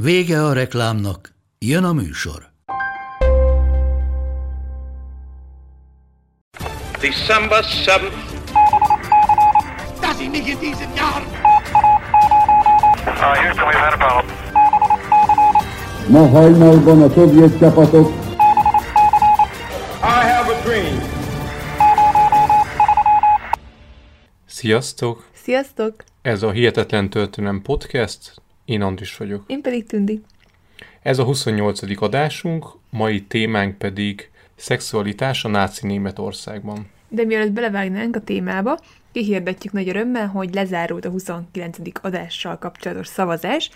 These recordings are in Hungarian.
Vége a reklámnak, jön a műsor. December 7th, dass ich mich in a problem. Ma hajnalban a szovjet csapatok I have a dream. Sziasztok! Sziasztok! Ez a Hihetetlen Történelem Podcast, én Andris vagyok. Én pedig Tündi. Ez a 28. adásunk, mai témánk pedig szexualitás a náci Németországban. De mielőtt belevágnánk a témába, kihirdetjük nagy örömmel, hogy lezárult a 29. adással kapcsolatos szavazás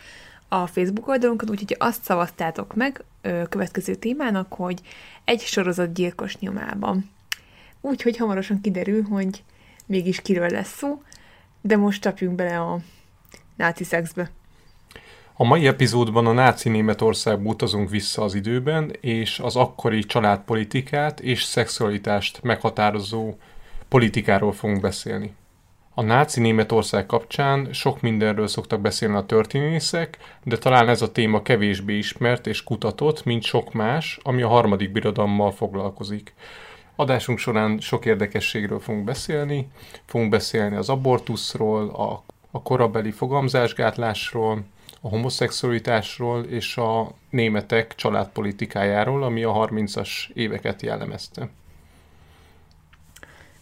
a Facebook oldalunkon, úgyhogy azt szavaztátok meg ö, következő témának, hogy egy sorozat gyilkos nyomában. Úgyhogy hamarosan kiderül, hogy mégis kiről lesz szó, de most csapjunk bele a náci szexbe. A mai epizódban a náci Németországba utazunk vissza az időben, és az akkori családpolitikát és szexualitást meghatározó politikáról fogunk beszélni. A náci Németország kapcsán sok mindenről szoktak beszélni a történészek, de talán ez a téma kevésbé ismert és kutatott, mint sok más, ami a harmadik birodalommal foglalkozik. Adásunk során sok érdekességről fogunk beszélni, fogunk beszélni az abortuszról, a, a korabeli fogamzásgátlásról, a homoszexualitásról és a németek családpolitikájáról, ami a 30-as éveket jellemezte.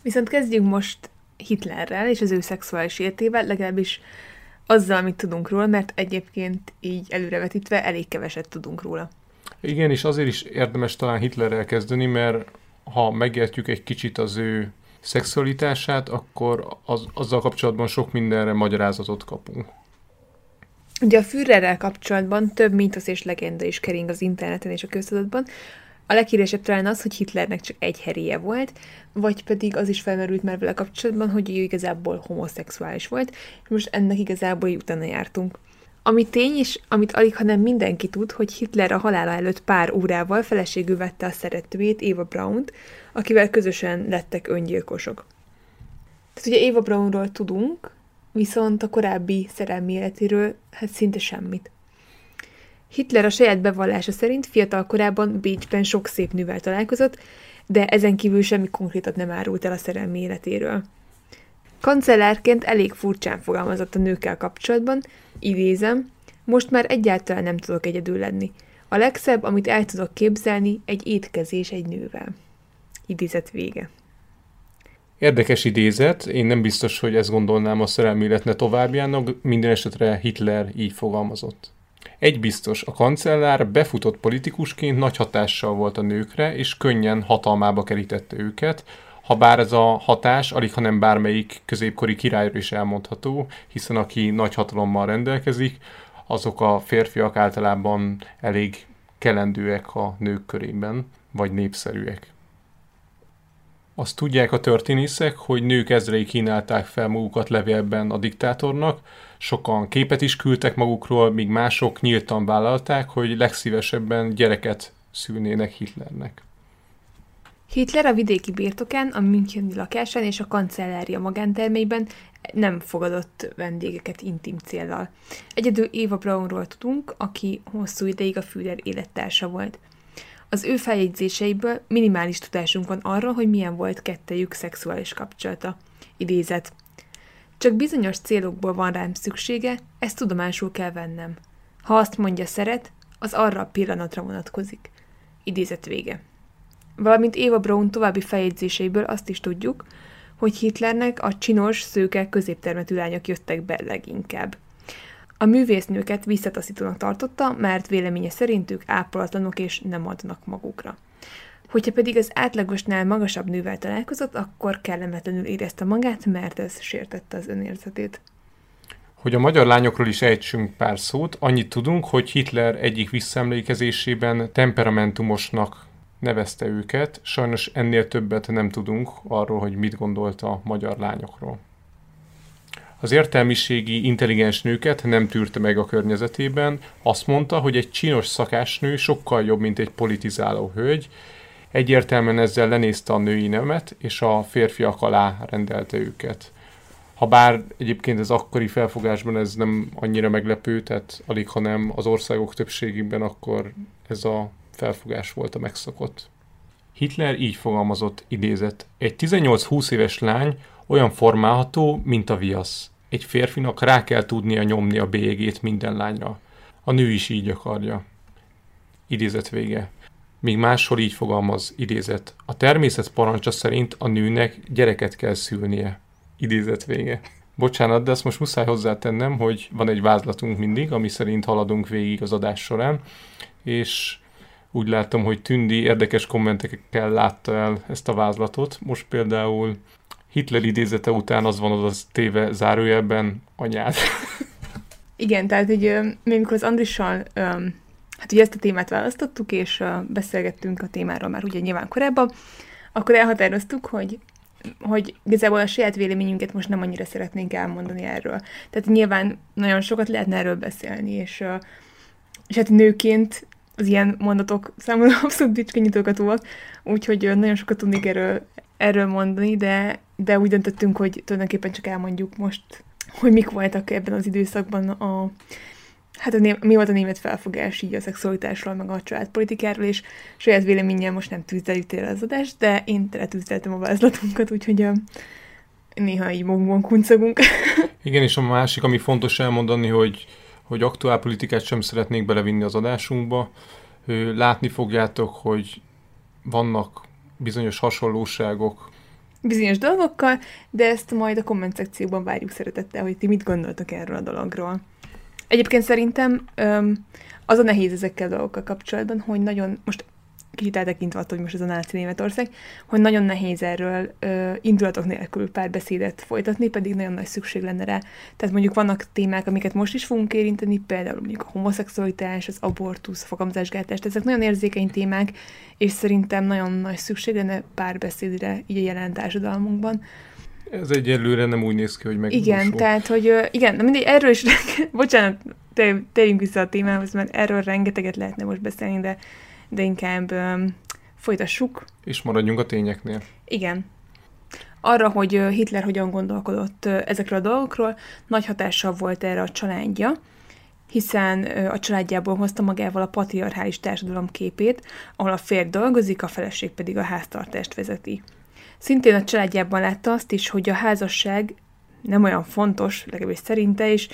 Viszont kezdjünk most Hitlerrel és az ő szexuális életével, legalábbis azzal, amit tudunk róla, mert egyébként így előrevetítve elég keveset tudunk róla. Igen, és azért is érdemes talán Hitlerrel kezdeni, mert ha megértjük egy kicsit az ő szexualitását, akkor az, azzal kapcsolatban sok mindenre magyarázatot kapunk. Ugye a Führerrel kapcsolatban több mítosz és legenda is kering az interneten és a köztudatban. A leghíresebb talán az, hogy Hitlernek csak egy heréje volt, vagy pedig az is felmerült már vele kapcsolatban, hogy ő igazából homoszexuális volt, és most ennek igazából így utána jártunk. Ami tény, és amit alig, hanem mindenki tud, hogy Hitler a halála előtt pár órával feleségül vette a szeretőjét, Eva Braunt, akivel közösen lettek öngyilkosok. Tehát ugye Eva Braunról tudunk, viszont a korábbi szerelmi életéről hát szinte semmit. Hitler a saját bevallása szerint fiatal korában Bécsben sok szép nővel találkozott, de ezen kívül semmi konkrétat nem árult el a szerelmi életéről. Kancellárként elég furcsán fogalmazott a nőkkel kapcsolatban, idézem, most már egyáltalán nem tudok egyedül lenni. A legszebb, amit el tudok képzelni, egy étkezés egy nővel. Idézet vége. Érdekes idézet, én nem biztos, hogy ezt gondolnám a szerelmi életne továbbjának, minden esetre Hitler így fogalmazott. Egy biztos, a kancellár befutott politikusként nagy hatással volt a nőkre, és könnyen hatalmába kerítette őket, ha bár ez a hatás alig, hanem bármelyik középkori királyról is elmondható, hiszen aki nagy hatalommal rendelkezik, azok a férfiak általában elég kelendőek a nők körében, vagy népszerűek. Azt tudják a történészek, hogy nők ezrei kínálták fel magukat levélben a diktátornak, sokan képet is küldtek magukról, míg mások nyíltan vállalták, hogy legszívesebben gyereket szülnének Hitlernek. Hitler a vidéki birtokán, a Müncheni lakásán és a kancellária magántermeiben nem fogadott vendégeket intim céllal. Egyedül Éva Braunról tudunk, aki hosszú ideig a Führer élettársa volt. Az ő feljegyzéseiből minimális tudásunk van arra, hogy milyen volt kettejük szexuális kapcsolata. Idézet. Csak bizonyos célokból van rám szüksége, ezt tudomásul kell vennem. Ha azt mondja szeret, az arra a pillanatra vonatkozik. Idézet vége. Valamint Éva Braun további feljegyzéseiből azt is tudjuk, hogy Hitlernek a csinos, szőke, középtermetű lányok jöttek be leginkább. A művésznőket visszataszítónak tartotta, mert véleménye szerint ők ápolatlanok és nem adnak magukra. Hogyha pedig az átlagosnál magasabb nővel találkozott, akkor kellemetlenül érezte magát, mert ez sértette az önérzetét. Hogy a magyar lányokról is ejtsünk pár szót, annyit tudunk, hogy Hitler egyik visszaemlékezésében temperamentumosnak nevezte őket, sajnos ennél többet nem tudunk arról, hogy mit gondolt a magyar lányokról. Az értelmiségi, intelligens nőket nem tűrte meg a környezetében, azt mondta, hogy egy csinos szakásnő sokkal jobb, mint egy politizáló hölgy, egyértelműen ezzel lenézte a női nemet, és a férfiak alá rendelte őket. Ha bár egyébként ez akkori felfogásban ez nem annyira meglepő, tehát alig, hanem az országok többségében akkor ez a felfogás volt a megszokott. Hitler így fogalmazott, idézett. Egy 18-20 éves lány olyan formálható, mint a viasz. Egy férfinak rá kell tudnia nyomni a bélyegét minden lányra. A nő is így akarja. Idézet vége. Míg máshol így fogalmaz, idézet. A természet parancsa szerint a nőnek gyereket kell szülnie. Idézet vége. Bocsánat, de ezt most muszáj hozzátennem, hogy van egy vázlatunk mindig, ami szerint haladunk végig az adás során, és úgy látom, hogy Tündi érdekes kommentekkel látta el ezt a vázlatot. Most például Hitler idézete után az van az téve zárójelben anyád. Igen, tehát hogy mi amikor az Andrissal hát ugye ezt a témát választottuk, és beszélgettünk a témáról már ugye nyilván korábban, akkor elhatároztuk, hogy hogy igazából a saját véleményünket most nem annyira szeretnénk elmondani erről. Tehát nyilván nagyon sokat lehetne erről beszélni, és, és hát nőként az ilyen mondatok számomra abszolút bicskenyítókatóak, úgyhogy nagyon sokat tudnék erről, erről mondani, de, de úgy döntöttünk, hogy tulajdonképpen csak elmondjuk most, hogy mik voltak ebben az időszakban a, hát a né- mi volt a német felfogás így a szexualitásról, meg a családpolitikáról, és saját véleménnyel most nem tűzdeljük az adást, de én teletűzdeltem a vázlatunkat, úgyhogy a, néha így magunkban kuncogunk. Igen, és a másik, ami fontos elmondani, hogy hogy aktuál politikát sem szeretnék belevinni az adásunkba. Látni fogjátok, hogy vannak bizonyos hasonlóságok. Bizonyos dolgokkal, de ezt majd a komment szekcióban várjuk szeretettel, hogy ti mit gondoltok erről a dologról. Egyébként szerintem az a nehéz ezekkel a dolgokkal kapcsolatban, hogy nagyon, most kicsit eltekintve attól, hogy most ez a náci Németország, hogy nagyon nehéz erről ö, indulatok nélkül párbeszédet folytatni, pedig nagyon nagy szükség lenne rá. Tehát mondjuk vannak témák, amiket most is fogunk érinteni, például mondjuk a homoszexualitás, az abortusz, a fogamzásgátás, ezek nagyon érzékeny témák, és szerintem nagyon nagy szükség lenne párbeszédre így a jelen társadalmunkban. Ez egyelőre nem úgy néz ki, hogy meg. Igen, tehát, hogy igen, na mindegy, erről is, bocsánat, térjünk vissza a témához, mert erről rengeteget lehetne most beszélni, de de inkább um, folytassuk. És maradjunk a tényeknél. Igen. Arra, hogy Hitler hogyan gondolkodott ezekről a dolgokról, nagy hatással volt erre a családja, hiszen a családjából hozta magával a patriarchális társadalom képét, ahol a férj dolgozik, a feleség pedig a háztartást vezeti. Szintén a családjában látta azt is, hogy a házasság nem olyan fontos, legalábbis szerinte is,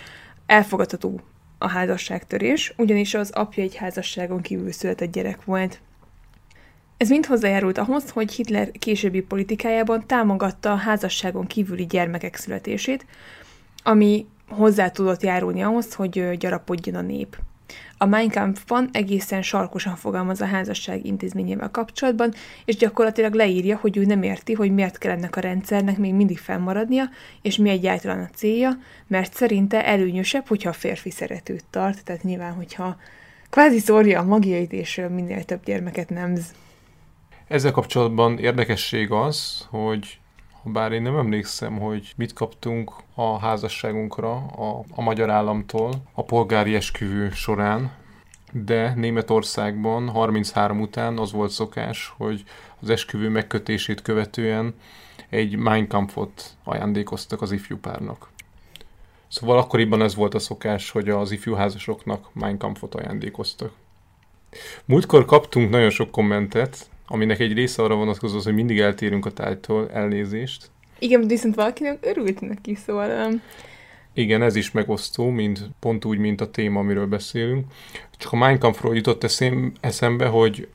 elfogadható a házasságtörés, ugyanis az apja egy házasságon kívül született gyerek volt. Ez mind hozzájárult ahhoz, hogy Hitler későbbi politikájában támogatta a házasságon kívüli gyermekek születését, ami hozzá tudott járulni ahhoz, hogy gyarapodjon a nép. A Mein Kampfban egészen sarkosan fogalmaz a házasság intézményével kapcsolatban, és gyakorlatilag leírja, hogy ő nem érti, hogy miért kell ennek a rendszernek még mindig fennmaradnia, és mi egyáltalán a célja, mert szerinte előnyösebb, hogyha a férfi szeretőt tart, tehát nyilván, hogyha kvázi szórja a magjait, és minél több gyermeket nemz. Ezzel kapcsolatban érdekesség az, hogy bár én nem emlékszem, hogy mit kaptunk a házasságunkra a, a magyar államtól a polgári esküvő során, de Németországban 33 után az volt szokás, hogy az esküvő megkötését követően egy Mein Kampfot ajándékoztak az ifjú párnak. Szóval akkoriban ez volt a szokás, hogy az ifjú házasoknak Mein Kampfot ajándékoztak. Múltkor kaptunk nagyon sok kommentet, aminek egy része arra vonatkozó, hogy mindig eltérünk a tájtól, elnézést. Igen, viszont valakinek örült neki, szóval... Um... Igen, ez is megosztó, mint, pont úgy, mint a téma, amiről beszélünk. Csak a Mein Kampfról jutott eszem, eszembe, hogy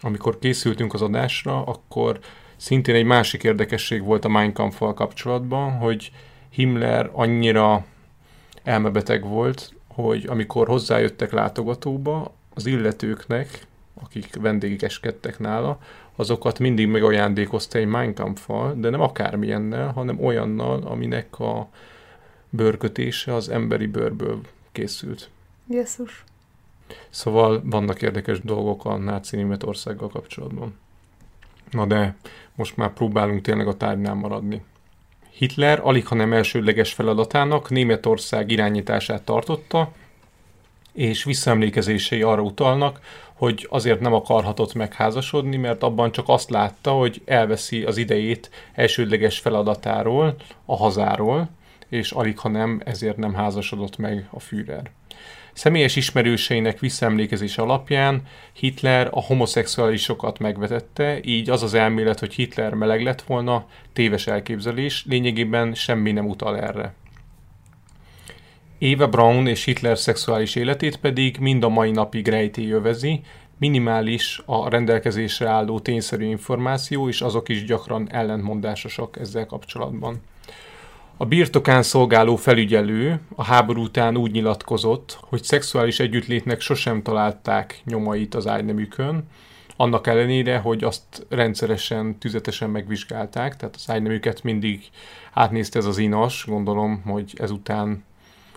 amikor készültünk az adásra, akkor szintén egy másik érdekesség volt a Mein Kampffal kapcsolatban, hogy Himmler annyira elmebeteg volt, hogy amikor hozzájöttek látogatóba, az illetőknek akik vendégeskedtek nála, azokat mindig megajándékozta egy Mein Kampf-fal, de nem akármilyennel, hanem olyannal, aminek a bőrkötése az emberi bőrből készült. Jesszus. Szóval vannak érdekes dolgok a náci Németországgal kapcsolatban. Na de most már próbálunk tényleg a tárgynál maradni. Hitler alig ha nem elsődleges feladatának Németország irányítását tartotta, és visszaemlékezései arra utalnak, hogy azért nem akarhatott megházasodni, mert abban csak azt látta, hogy elveszi az idejét elsődleges feladatáról, a hazáról, és alig ha nem, ezért nem házasodott meg a Führer. Személyes ismerőseinek visszaemlékezése alapján Hitler a homoszexuálisokat megvetette, így az az elmélet, hogy Hitler meleg lett volna, téves elképzelés, lényegében semmi nem utal erre. Eva Braun és Hitler szexuális életét pedig mind a mai napig rejtély övezi, minimális a rendelkezésre álló tényszerű információ, és azok is gyakran ellentmondásosak ezzel kapcsolatban. A birtokán szolgáló felügyelő a háború után úgy nyilatkozott, hogy szexuális együttlétnek sosem találták nyomait az ágynemükön, annak ellenére, hogy azt rendszeresen, tüzetesen megvizsgálták, tehát az ágynemüket mindig átnézte ez az inas, gondolom, hogy ezután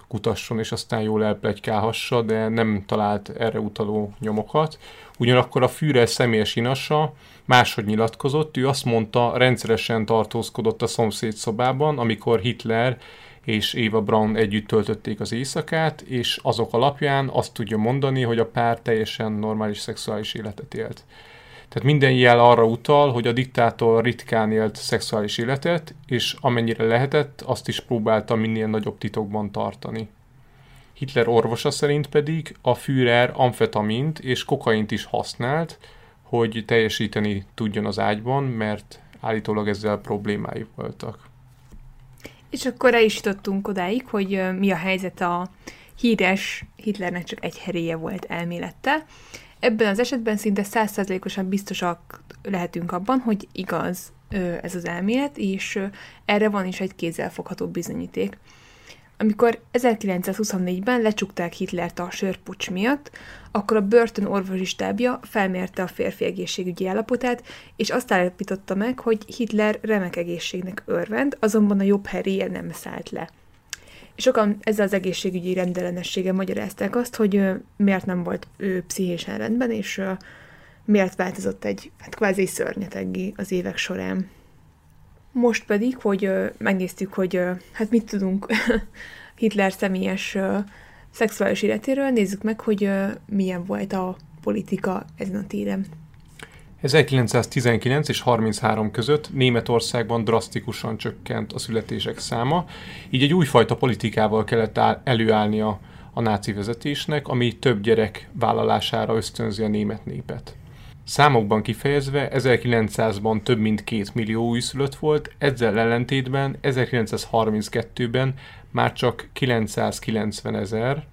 kutasson, és aztán jól elplegykálhassa, de nem talált erre utaló nyomokat. Ugyanakkor a Führer személyes inasa máshogy nyilatkozott, ő azt mondta, rendszeresen tartózkodott a szomszéd szobában, amikor Hitler és Éva Braun együtt töltötték az éjszakát, és azok alapján azt tudja mondani, hogy a pár teljesen normális szexuális életet élt. Tehát minden jel arra utal, hogy a diktátor ritkán élt szexuális életet, és amennyire lehetett, azt is próbálta minél nagyobb titokban tartani. Hitler orvosa szerint pedig a Führer amfetamint és kokaint is használt, hogy teljesíteni tudjon az ágyban, mert állítólag ezzel problémái voltak. És akkor el is jutottunk odáig, hogy mi a helyzet a híres Hitlernek csak egy heréje volt elmélettel. Ebben az esetben szinte százszerzelékosan biztosak lehetünk abban, hogy igaz ez az elmélet, és erre van is egy kézzelfogható bizonyíték. Amikor 1924-ben lecsukták Hitlert a sörpucs miatt, akkor a börtön orvosi stábja felmérte a férfi egészségügyi állapotát, és azt állapította meg, hogy Hitler remek egészségnek örvend, azonban a jobb heréje nem szállt le. Sokan ezzel az egészségügyi rendellenességgel magyarázták azt, hogy miért nem volt ő pszichésen rendben, és miért változott egy hát kvázi szörnyeteggé az évek során. Most pedig, hogy megnéztük, hogy hát mit tudunk Hitler személyes szexuális életéről, nézzük meg, hogy milyen volt a politika ezen a téren. 1919 és 33 között Németországban drasztikusan csökkent a születések száma, így egy újfajta politikával kellett előállnia a náci vezetésnek, ami több gyerek vállalására ösztönzi a német népet. Számokban kifejezve 1900-ban több mint 2 millió újszülött volt, ezzel ellentétben 1932-ben már csak 990 ezer,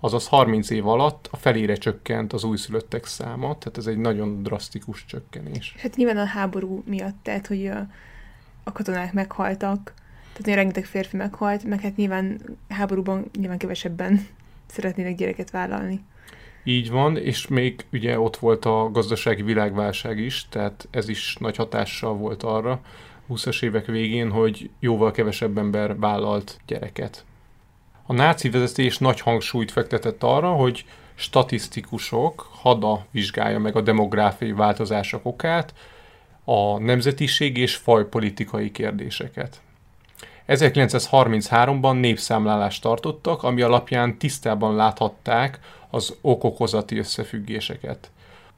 azaz 30 év alatt a felére csökkent az újszülöttek száma, tehát ez egy nagyon drasztikus csökkenés. Hát nyilván a háború miatt, tehát hogy a, a katonák meghaltak, tehát rengeteg férfi meghalt, meg hát nyilván háborúban nyilván kevesebben szeretnének gyereket vállalni. Így van, és még ugye ott volt a gazdasági világválság is, tehát ez is nagy hatással volt arra 20-as évek végén, hogy jóval kevesebb ember vállalt gyereket. A náci vezetés nagy hangsúlyt fektetett arra, hogy statisztikusok hada vizsgálja meg a demográfiai változások okát, a nemzetiség és fajpolitikai kérdéseket. 1933-ban népszámlálást tartottak, ami alapján tisztában láthatták az okokozati összefüggéseket.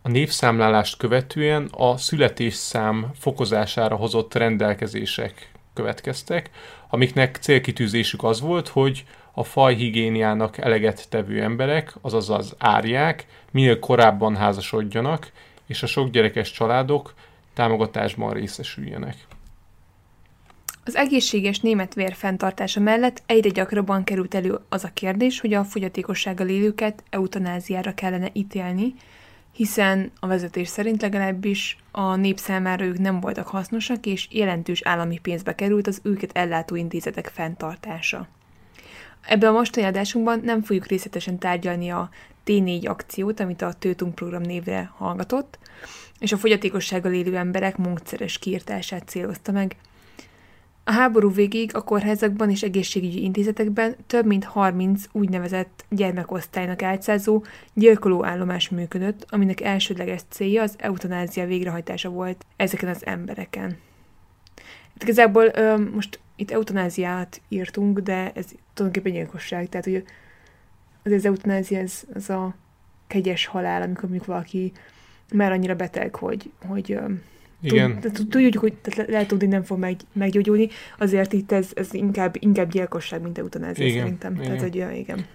A népszámlálást követően a születésszám fokozására hozott rendelkezések következtek, amiknek célkitűzésük az volt, hogy a fajhigiéniának eleget tevő emberek, azaz az árják, minél korábban házasodjanak, és a sok gyerekes családok támogatásban részesüljenek. Az egészséges német vér fenntartása mellett egyre gyakrabban került elő az a kérdés, hogy a fogyatékossággal élőket eutanáziára kellene ítélni, hiszen a vezetés szerint legalábbis a nép számára ők nem voltak hasznosak, és jelentős állami pénzbe került az őket ellátó intézetek fenntartása. Ebben a mostani adásunkban nem fogjuk részletesen tárgyalni a T4 akciót, amit a Tőtunk program névre hallgatott, és a fogyatékossággal élő emberek módszeres kiirtását célozta meg. A háború végéig a kórházakban és egészségügyi intézetekben több mint 30 úgynevezett gyermekosztálynak álcázó gyilkoló állomás működött, aminek elsődleges célja az eutanázia végrehajtása volt ezeken az embereken. Igazából ö, most itt eutanáziát írtunk, de ez tulajdonképpen gyilkosság, tehát hogy az, az eutanázia ez, az a kegyes halál, amikor mondjuk valaki már annyira beteg, hogy, hogy Igen. Tudjuk, hogy tehát lehet tudni, nem fog meg, meggyógyulni, azért itt ez, ez inkább, inkább gyilkosság, mint eutanázia Igen, szerintem. igen. Tehát, hogy igen.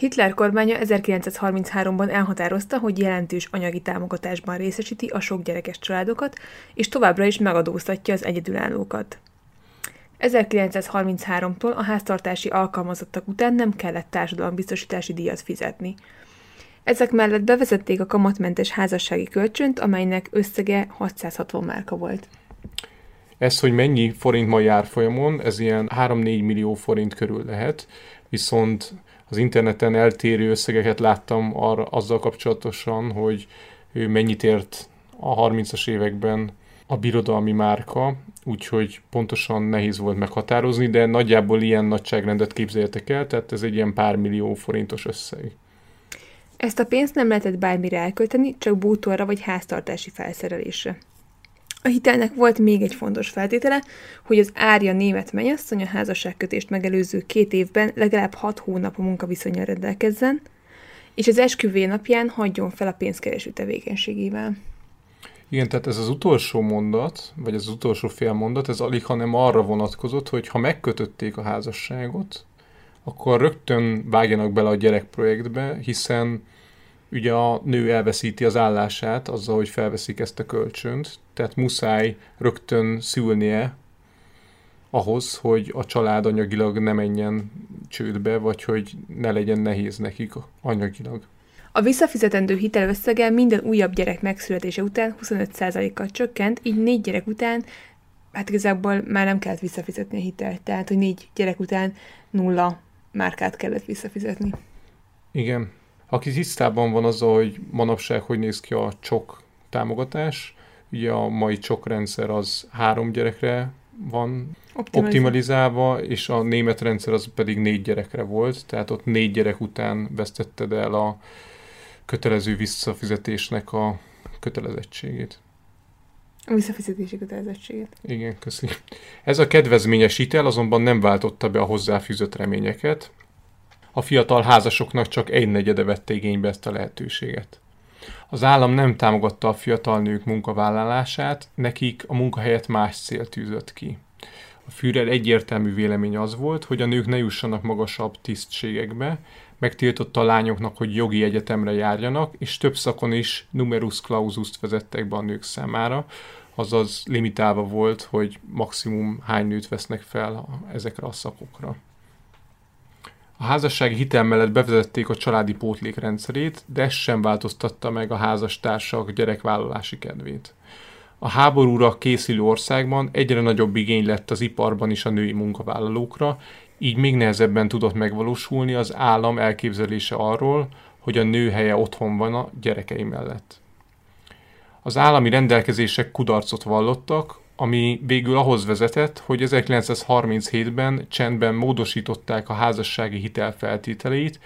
Hitler kormánya 1933-ban elhatározta, hogy jelentős anyagi támogatásban részesíti a sok gyerekes családokat, és továbbra is megadóztatja az egyedülállókat. 1933-tól a háztartási alkalmazottak után nem kellett társadalombiztosítási díjat fizetni. Ezek mellett bevezették a kamatmentes házassági kölcsönt, amelynek összege 660 márka volt. Ez, hogy mennyi forint ma jár folyamon, ez ilyen 3-4 millió forint körül lehet, viszont az interneten eltérő összegeket láttam arra, azzal kapcsolatosan, hogy ő mennyit ért a 30-as években a birodalmi márka, úgyhogy pontosan nehéz volt meghatározni, de nagyjából ilyen nagyságrendet képzeljetek el, tehát ez egy ilyen pár millió forintos összeg. Ezt a pénzt nem lehetett bármire elkölteni, csak bútorra vagy háztartási felszerelésre. A hitelnek volt még egy fontos feltétele, hogy az árja német mennyasszony a házasságkötést megelőző két évben legalább hat hónap a munkaviszonyra rendelkezzen, és az esküvé napján hagyjon fel a pénzkereső tevékenységével. Igen, tehát ez az utolsó mondat, vagy az utolsó fél mondat, ez alig, hanem arra vonatkozott, hogy ha megkötötték a házasságot, akkor rögtön vágjanak bele a gyerekprojektbe, hiszen ugye a nő elveszíti az állását azzal, hogy felveszik ezt a kölcsönt, tehát muszáj rögtön szülnie ahhoz, hogy a család anyagilag ne menjen csődbe, vagy hogy ne legyen nehéz nekik anyagilag. A visszafizetendő hitelösszege minden újabb gyerek megszületése után 25%-kal csökkent, így négy gyerek után, hát igazából már nem kellett visszafizetni a hitelt, tehát hogy négy gyerek után nulla márkát kellett visszafizetni. Igen. Aki tisztában van azzal, hogy manapság hogy néz ki a csok támogatás, ugye a mai csok rendszer az három gyerekre van optimalizálva, és a német rendszer az pedig négy gyerekre volt, tehát ott négy gyerek után vesztetted el a kötelező visszafizetésnek a kötelezettségét. A visszafizetési kötelezettséget. Igen, köszi. Ez a kedvezményes hitel azonban nem váltotta be a hozzáfűzött reményeket. A fiatal házasoknak csak egy negyede vette igénybe ezt a lehetőséget. Az állam nem támogatta a fiatal nők munkavállalását, nekik a munkahelyet más cél tűzött ki. A Führer egyértelmű vélemény az volt, hogy a nők ne jussanak magasabb tisztségekbe, megtiltotta a lányoknak, hogy jogi egyetemre járjanak, és több szakon is numerus clausust vezettek be a nők számára, azaz limitálva volt, hogy maximum hány nőt vesznek fel ezekre a szakokra. A házassági hitel mellett bevezették a családi pótlék rendszerét, de ez sem változtatta meg a házastársak gyerekvállalási kedvét. A háborúra készülő országban egyre nagyobb igény lett az iparban is a női munkavállalókra, így még nehezebben tudott megvalósulni az állam elképzelése arról, hogy a nő helye otthon van a gyerekei mellett. Az állami rendelkezések kudarcot vallottak, ami végül ahhoz vezetett, hogy 1937-ben csendben módosították a házassági hitel feltételeit,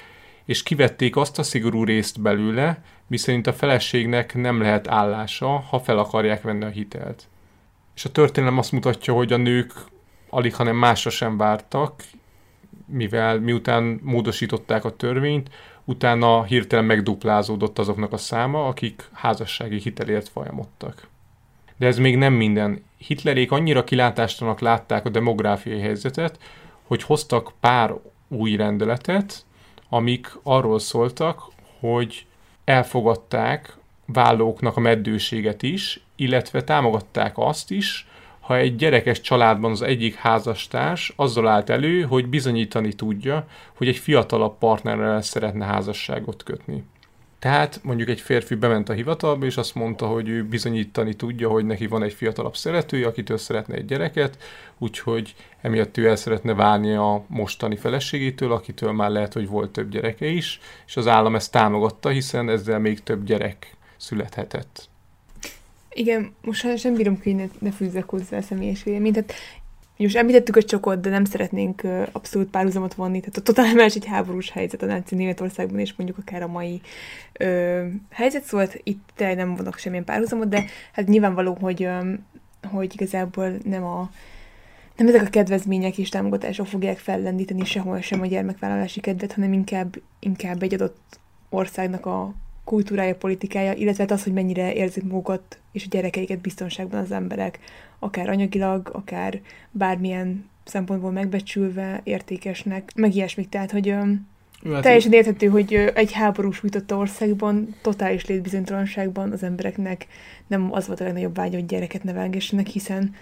és kivették azt a szigorú részt belőle, miszerint a feleségnek nem lehet állása, ha fel akarják venni a hitelt. És a történelem azt mutatja, hogy a nők alig, hanem másra sem vártak, mivel miután módosították a törvényt, utána hirtelen megduplázódott azoknak a száma, akik házassági hitelért folyamodtak. De ez még nem minden. Hitlerék annyira kilátástanak látták a demográfiai helyzetet, hogy hoztak pár új rendeletet, amik arról szóltak, hogy elfogadták vállóknak a meddőséget is, illetve támogatták azt is, ha egy gyerekes családban az egyik házastárs azzal állt elő, hogy bizonyítani tudja, hogy egy fiatalabb partnerrel szeretne házasságot kötni. Tehát mondjuk egy férfi bement a hivatalba, és azt mondta, hogy ő bizonyítani tudja, hogy neki van egy fiatalabb szeretője, akitől szeretne egy gyereket, úgyhogy emiatt ő el szeretne válni a mostani feleségétől, akitől már lehet, hogy volt több gyereke is, és az állam ezt támogatta, hiszen ezzel még több gyerek születhetett. Igen, most sajnos nem bírom ki, hogy ne, ne fűzzek hozzá a személyes véleményt. Tehát most említettük a csokot, de nem szeretnénk abszolút párhuzamot vonni. Tehát a totál más egy háborús helyzet a náci Németországban, és mondjuk akár a mai ö, helyzet, szóval itt nem vannak semmilyen párhuzamot, de hát nyilvánvaló, hogy, ö, hogy igazából nem a nem ezek a kedvezmények és támogatások fogják fellendíteni sehol sem a gyermekvállalási kedvet, hanem inkább, inkább egy adott országnak a kultúrája, politikája, illetve hát az, hogy mennyire érzik magukat és a gyerekeiket biztonságban az emberek, akár anyagilag, akár bármilyen szempontból megbecsülve, értékesnek, meg ilyesmik. Tehát, hogy hát teljesen érthető, hogy egy háborús sújtotta országban, totális létbizonytalanságban az embereknek nem az volt a legnagyobb vágy, hogy gyereket nevelgessenek, hiszen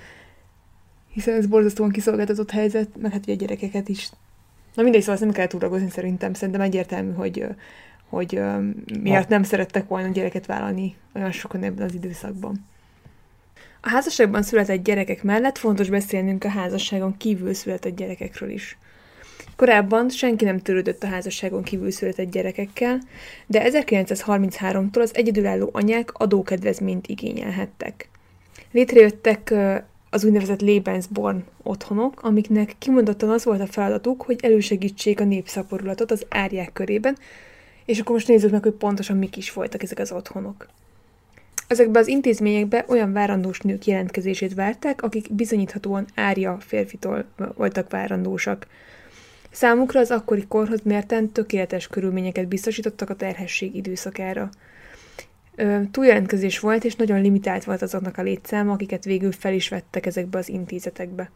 hiszen ez borzasztóan kiszolgáltatott helyzet, meg hát ugye a gyerekeket is. Na mindegy, szóval ezt nem kell túragozni szerintem. Szerintem egyértelmű, hogy, hogy miért nem szerettek volna gyereket vállalni olyan sokan ebben az időszakban. A házasságban született gyerekek mellett fontos beszélnünk a házasságon kívül született gyerekekről is. Korábban senki nem törődött a házasságon kívül született gyerekekkel, de 1933-tól az egyedülálló anyák adókedvezményt igényelhettek. Létrejöttek az úgynevezett Lebensborn otthonok, amiknek kimondottan az volt a feladatuk, hogy elősegítsék a népszaporulatot az árják körében, és akkor most nézzük meg, hogy pontosan mik is voltak ezek az otthonok. Ezekbe az intézményekbe olyan várandós nők jelentkezését várták, akik bizonyíthatóan árja férfitól voltak várandósak. Számukra az akkori korhoz mérten tökéletes körülményeket biztosítottak a terhesség időszakára. Túljelentkezés volt, és nagyon limitált volt azoknak a létszáma, akiket végül fel is vettek ezekbe az intézetekbe.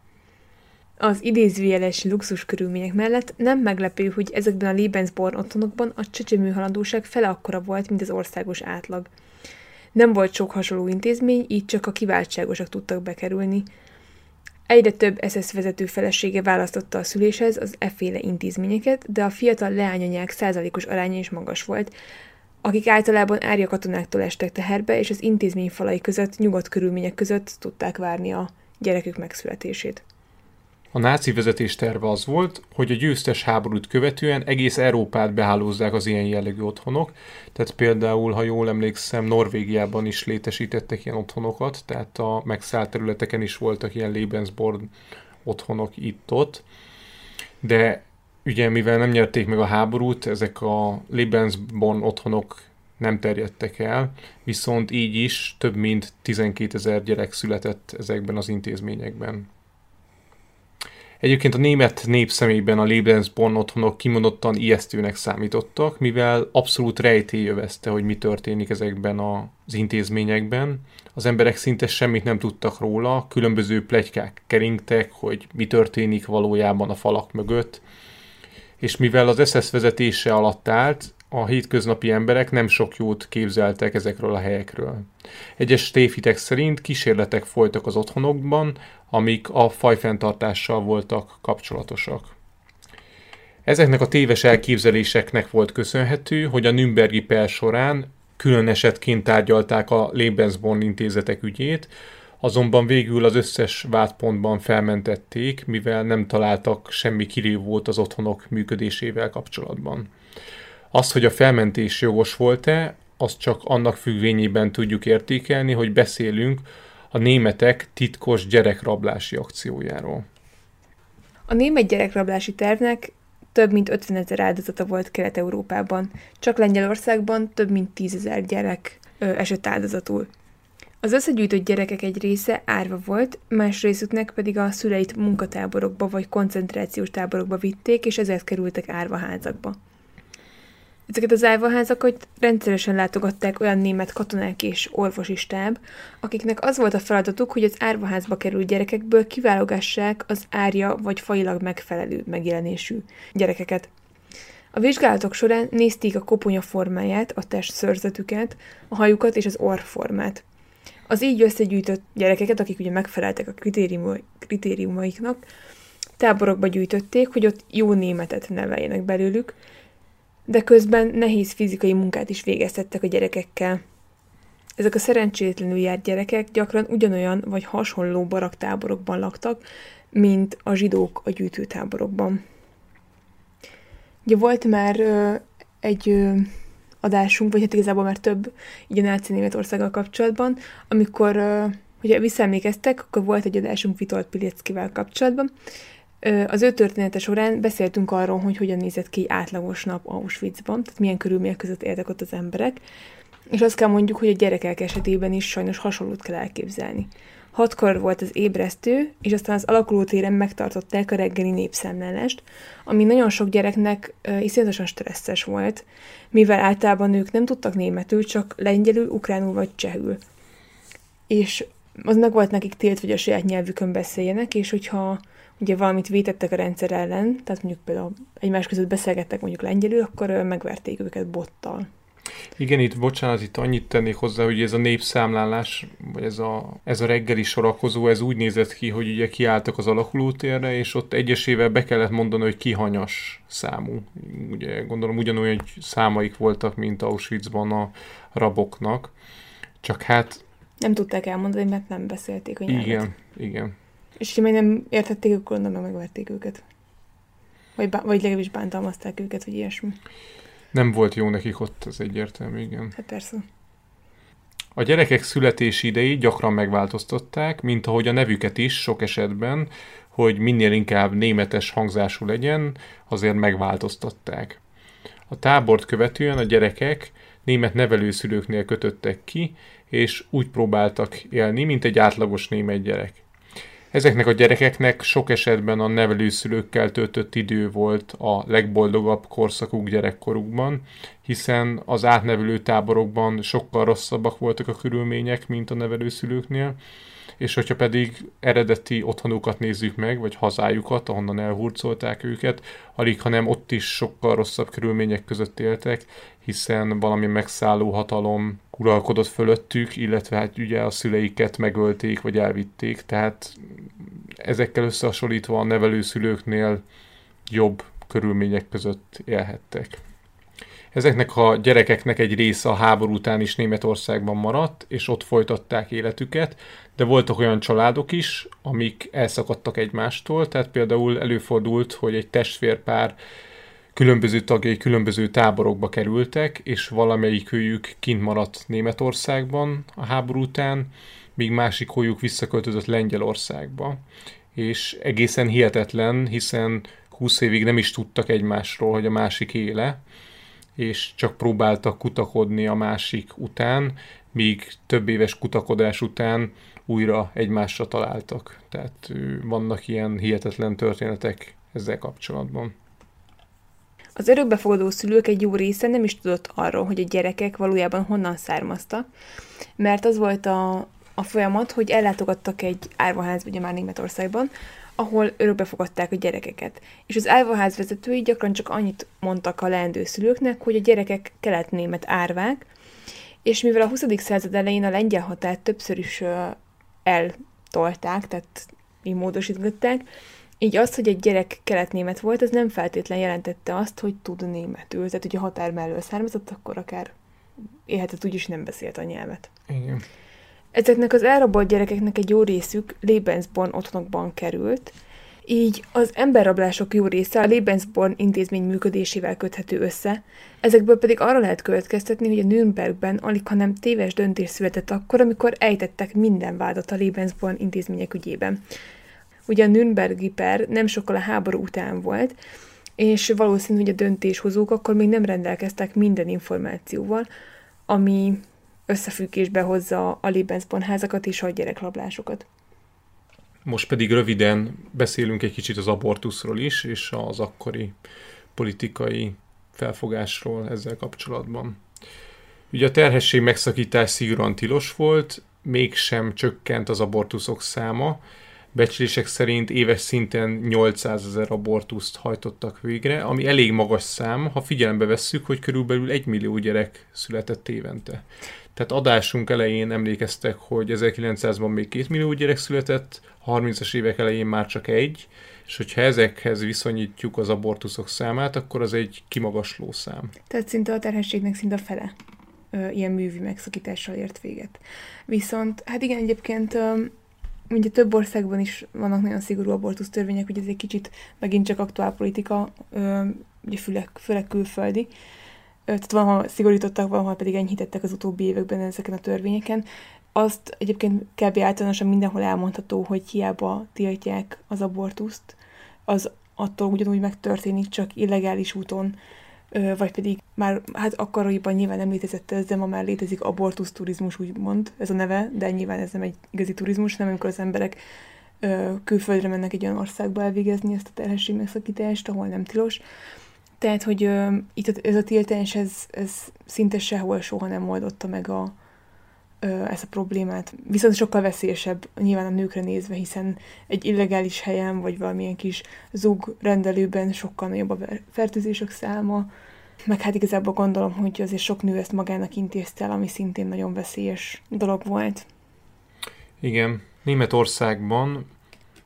Az idézőjeles luxus körülmények mellett nem meglepő, hogy ezekben a Lebensborn otthonokban a csecsemő halandóság fele akkora volt, mint az országos átlag. Nem volt sok hasonló intézmény, így csak a kiváltságosak tudtak bekerülni. Egyre több SS vezető felesége választotta a szüléshez az efféle intézményeket, de a fiatal leányanyák százalékos aránya is magas volt, akik általában árja katonáktól estek teherbe, és az intézmény falai között, nyugodt körülmények között tudták várni a gyerekük megszületését. A náci vezetés terve az volt, hogy a győztes háborút követően egész Európát behálózzák az ilyen jellegű otthonok, tehát például, ha jól emlékszem, Norvégiában is létesítettek ilyen otthonokat, tehát a megszállt területeken is voltak ilyen Lebensborn otthonok itt-ott, de ugye mivel nem nyerték meg a háborút, ezek a Lebensborn otthonok nem terjedtek el, viszont így is több mint 12 ezer gyerek született ezekben az intézményekben. Egyébként a német népszemében a Lebensborn otthonok kimondottan ijesztőnek számítottak, mivel abszolút rejtélyövezte, hogy mi történik ezekben az intézményekben. Az emberek szinte semmit nem tudtak róla, különböző plegykák keringtek, hogy mi történik valójában a falak mögött, és mivel az SS vezetése alatt állt, a hétköznapi emberek nem sok jót képzeltek ezekről a helyekről. Egyes tévhitek szerint kísérletek folytak az otthonokban, amik a fajfenntartással voltak kapcsolatosak. Ezeknek a téves elképzeléseknek volt köszönhető, hogy a Nürnbergi per során külön esetként tárgyalták a Lebensborn intézetek ügyét, azonban végül az összes vádpontban felmentették, mivel nem találtak semmi kirívót az otthonok működésével kapcsolatban. Az, hogy a felmentés jogos volt-e, azt csak annak függvényében tudjuk értékelni, hogy beszélünk a németek titkos gyerekrablási akciójáról. A német gyerekrablási tervnek több mint 50 ezer áldozata volt Kelet-Európában, csak Lengyelországban több mint 10 ezer gyerek ö, esett áldozatul. Az összegyűjtött gyerekek egy része árva volt, más részüknek pedig a szüleit munkatáborokba vagy koncentrációs táborokba vitték, és ezért kerültek árvaházakba. Ezeket az árvaházakat rendszeresen látogatták olyan német katonák és orvosi stáb, akiknek az volt a feladatuk, hogy az árvaházba került gyerekekből kiválogassák az árja vagy fajilag megfelelő megjelenésű gyerekeket. A vizsgálatok során nézték a koponya formáját, a test szörzetüket, a hajukat és az orrformát. Az így összegyűjtött gyerekeket, akik ugye megfeleltek a kritériumaiknak, táborokba gyűjtötték, hogy ott jó németet neveljenek belőlük, de közben nehéz fizikai munkát is végeztettek a gyerekekkel. Ezek a szerencsétlenül járt gyerekek gyakran ugyanolyan vagy hasonló baraktáborokban laktak, mint a zsidók a gyűjtőtáborokban. Ugye volt már ö, egy ö, adásunk, vagy hát igazából már több, így a náci Németországgal kapcsolatban, amikor, hogyha visszaemlékeztek, akkor volt egy adásunk Vitold Pileckivel kapcsolatban. Az ő története során beszéltünk arról, hogy hogyan nézett ki átlagos nap Auschwitzban, tehát milyen körülmények között éltek ott az emberek, és azt kell mondjuk, hogy a gyerekek esetében is sajnos hasonlót kell elképzelni. Hatkor volt az ébresztő, és aztán az alakulótéren megtartották a reggeli népszámlálást, ami nagyon sok gyereknek uh, iszonyatosan stresszes volt, mivel általában ők nem tudtak németül, csak lengyelül, ukránul vagy csehül. És az meg volt nekik tilt, hogy a saját nyelvükön beszéljenek, és hogyha ugye valamit vétettek a rendszer ellen, tehát mondjuk például egymás között beszélgettek mondjuk lengyelül, akkor megverték őket bottal. Igen, itt bocsánat, itt annyit tennék hozzá, hogy ez a népszámlálás, vagy ez a, ez a reggeli sorakozó, ez úgy nézett ki, hogy ugye kiálltak az alakulótérre, és ott egyesével be kellett mondani, hogy ki hanyas számú. Ugye gondolom ugyanolyan számaik voltak, mint Auschwitzban a raboknak. Csak hát... Nem tudták elmondani, mert nem beszélték a nyelvet. Igen, igen. És ha még nem értették, akkor gondolom megverték őket. Vagy, bá- vagy legalábbis bántalmazták őket, vagy ilyesmi. Nem volt jó nekik ott, ez egyértelmű, igen. Hát persze. A gyerekek születési idejét gyakran megváltoztatták, mint ahogy a nevüket is sok esetben, hogy minél inkább németes hangzású legyen, azért megváltoztatták. A tábort követően a gyerekek német nevelőszülőknél kötöttek ki, és úgy próbáltak élni, mint egy átlagos német gyerek. Ezeknek a gyerekeknek sok esetben a nevelőszülőkkel töltött idő volt a legboldogabb korszakuk gyerekkorukban, hiszen az átnevelő táborokban sokkal rosszabbak voltak a körülmények, mint a nevelőszülőknél, és hogyha pedig eredeti otthonukat nézzük meg, vagy hazájukat, ahonnan elhurcolták őket, alig, hanem ott is sokkal rosszabb körülmények között éltek, hiszen valami megszálló hatalom uralkodott fölöttük, illetve hát ugye a szüleiket megölték, vagy elvitték, tehát ezekkel összehasonlítva a nevelőszülőknél jobb körülmények között élhettek. Ezeknek a gyerekeknek egy része a háború után is Németországban maradt, és ott folytatták életüket, de voltak olyan családok is, amik elszakadtak egymástól, tehát például előfordult, hogy egy testvérpár különböző tagjai különböző táborokba kerültek, és valamelyik őjük kint maradt Németországban a háború után, míg másik hójuk visszaköltözött Lengyelországba. És egészen hihetetlen, hiszen 20 évig nem is tudtak egymásról, hogy a másik éle, és csak próbáltak kutakodni a másik után, míg több éves kutakodás után újra egymásra találtak. Tehát vannak ilyen hihetetlen történetek ezzel kapcsolatban. Az örökbefogadó szülők egy jó része nem is tudott arról, hogy a gyerekek valójában honnan származtak, mert az volt a, a folyamat, hogy ellátogattak egy árvaház, ugye már Németországban, ahol örökbefogadták a gyerekeket. És az árvaház vezetői gyakran csak annyit mondtak a leendő szülőknek, hogy a gyerekek kelet-német árvák, és mivel a 20. század elején a lengyel határt többször is eltolták, tehát így módosították, így az, hogy egy gyerek keletnémet volt, ez nem feltétlen jelentette azt, hogy tud németül. Tehát, hogy a határ mellől származott, akkor akár élhetett úgy is nem beszélt a nyelvet. Igen. Ezeknek az elrabolt gyerekeknek egy jó részük Lebensborn otthonokban került, így az emberrablások jó része a Lebensborn intézmény működésével köthető össze, ezekből pedig arra lehet következtetni, hogy a Nürnbergben alig hanem téves döntés született akkor, amikor ejtettek minden vádat a Lebensborn intézmények ügyében. Ugye a Nürnbergi per nem sokkal a háború után volt, és valószínű, hogy a döntéshozók akkor még nem rendelkeztek minden információval, ami összefüggésbe hozza a Lebensborn házakat és a gyereklablásokat. Most pedig röviden beszélünk egy kicsit az abortuszról is, és az akkori politikai felfogásról ezzel kapcsolatban. Ugye a terhesség megszakítás szigorúan tilos volt, mégsem csökkent az abortuszok száma, becslések szerint éves szinten 800 ezer abortuszt hajtottak végre, ami elég magas szám, ha figyelembe vesszük, hogy körülbelül 1 millió gyerek született évente. Tehát adásunk elején emlékeztek, hogy 1900-ban még 2 millió gyerek született, 30-as évek elején már csak egy, és hogyha ezekhez viszonyítjuk az abortuszok számát, akkor az egy kimagasló szám. Tehát szinte a terhességnek szinte a fele ö, ilyen művi megszakítással ért véget. Viszont, hát igen, egyébként ö, ugye több országban is vannak nagyon szigorú abortusz törvények, hogy ez egy kicsit megint csak aktuál politika, ö, ugye főleg, főleg külföldi, tehát valahol szigorítottak, valahol pedig enyhítettek az utóbbi években ezeken a törvényeken. Azt egyébként kb. általánosan mindenhol elmondható, hogy hiába tiltják az abortuszt, az attól ugyanúgy megtörténik, csak illegális úton, vagy pedig már, hát akkoriban nyilván nem létezett ez, de ma már létezik abortusz turizmus, úgymond, ez a neve, de nyilván ez nem egy igazi turizmus, nem amikor az emberek külföldre mennek egy olyan országba elvégezni ezt a terhesség megszakítást, ahol nem tilos. Tehát, hogy ö, itt ez a tiltás, ez, ez szinte sehol soha nem oldotta meg a, ö, ezt a problémát. Viszont sokkal veszélyesebb nyilván a nőkre nézve, hiszen egy illegális helyen, vagy valamilyen kis zug rendelőben sokkal nagyobb a fertőzések száma, meg hát igazából gondolom, hogy azért sok nő ezt magának intézte el, ami szintén nagyon veszélyes dolog volt. Igen, Németországban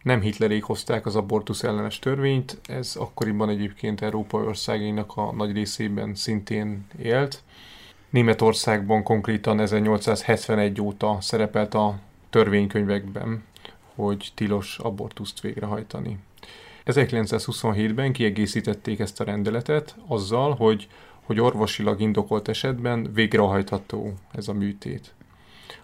nem Hitlerék hozták az abortusz ellenes törvényt, ez akkoriban egyébként Európai országainak a nagy részében szintén élt. Németországban konkrétan 1871 óta szerepelt a törvénykönyvekben, hogy tilos abortuszt végrehajtani. 1927-ben kiegészítették ezt a rendeletet azzal, hogy, hogy orvosilag indokolt esetben végrehajtható ez a műtét.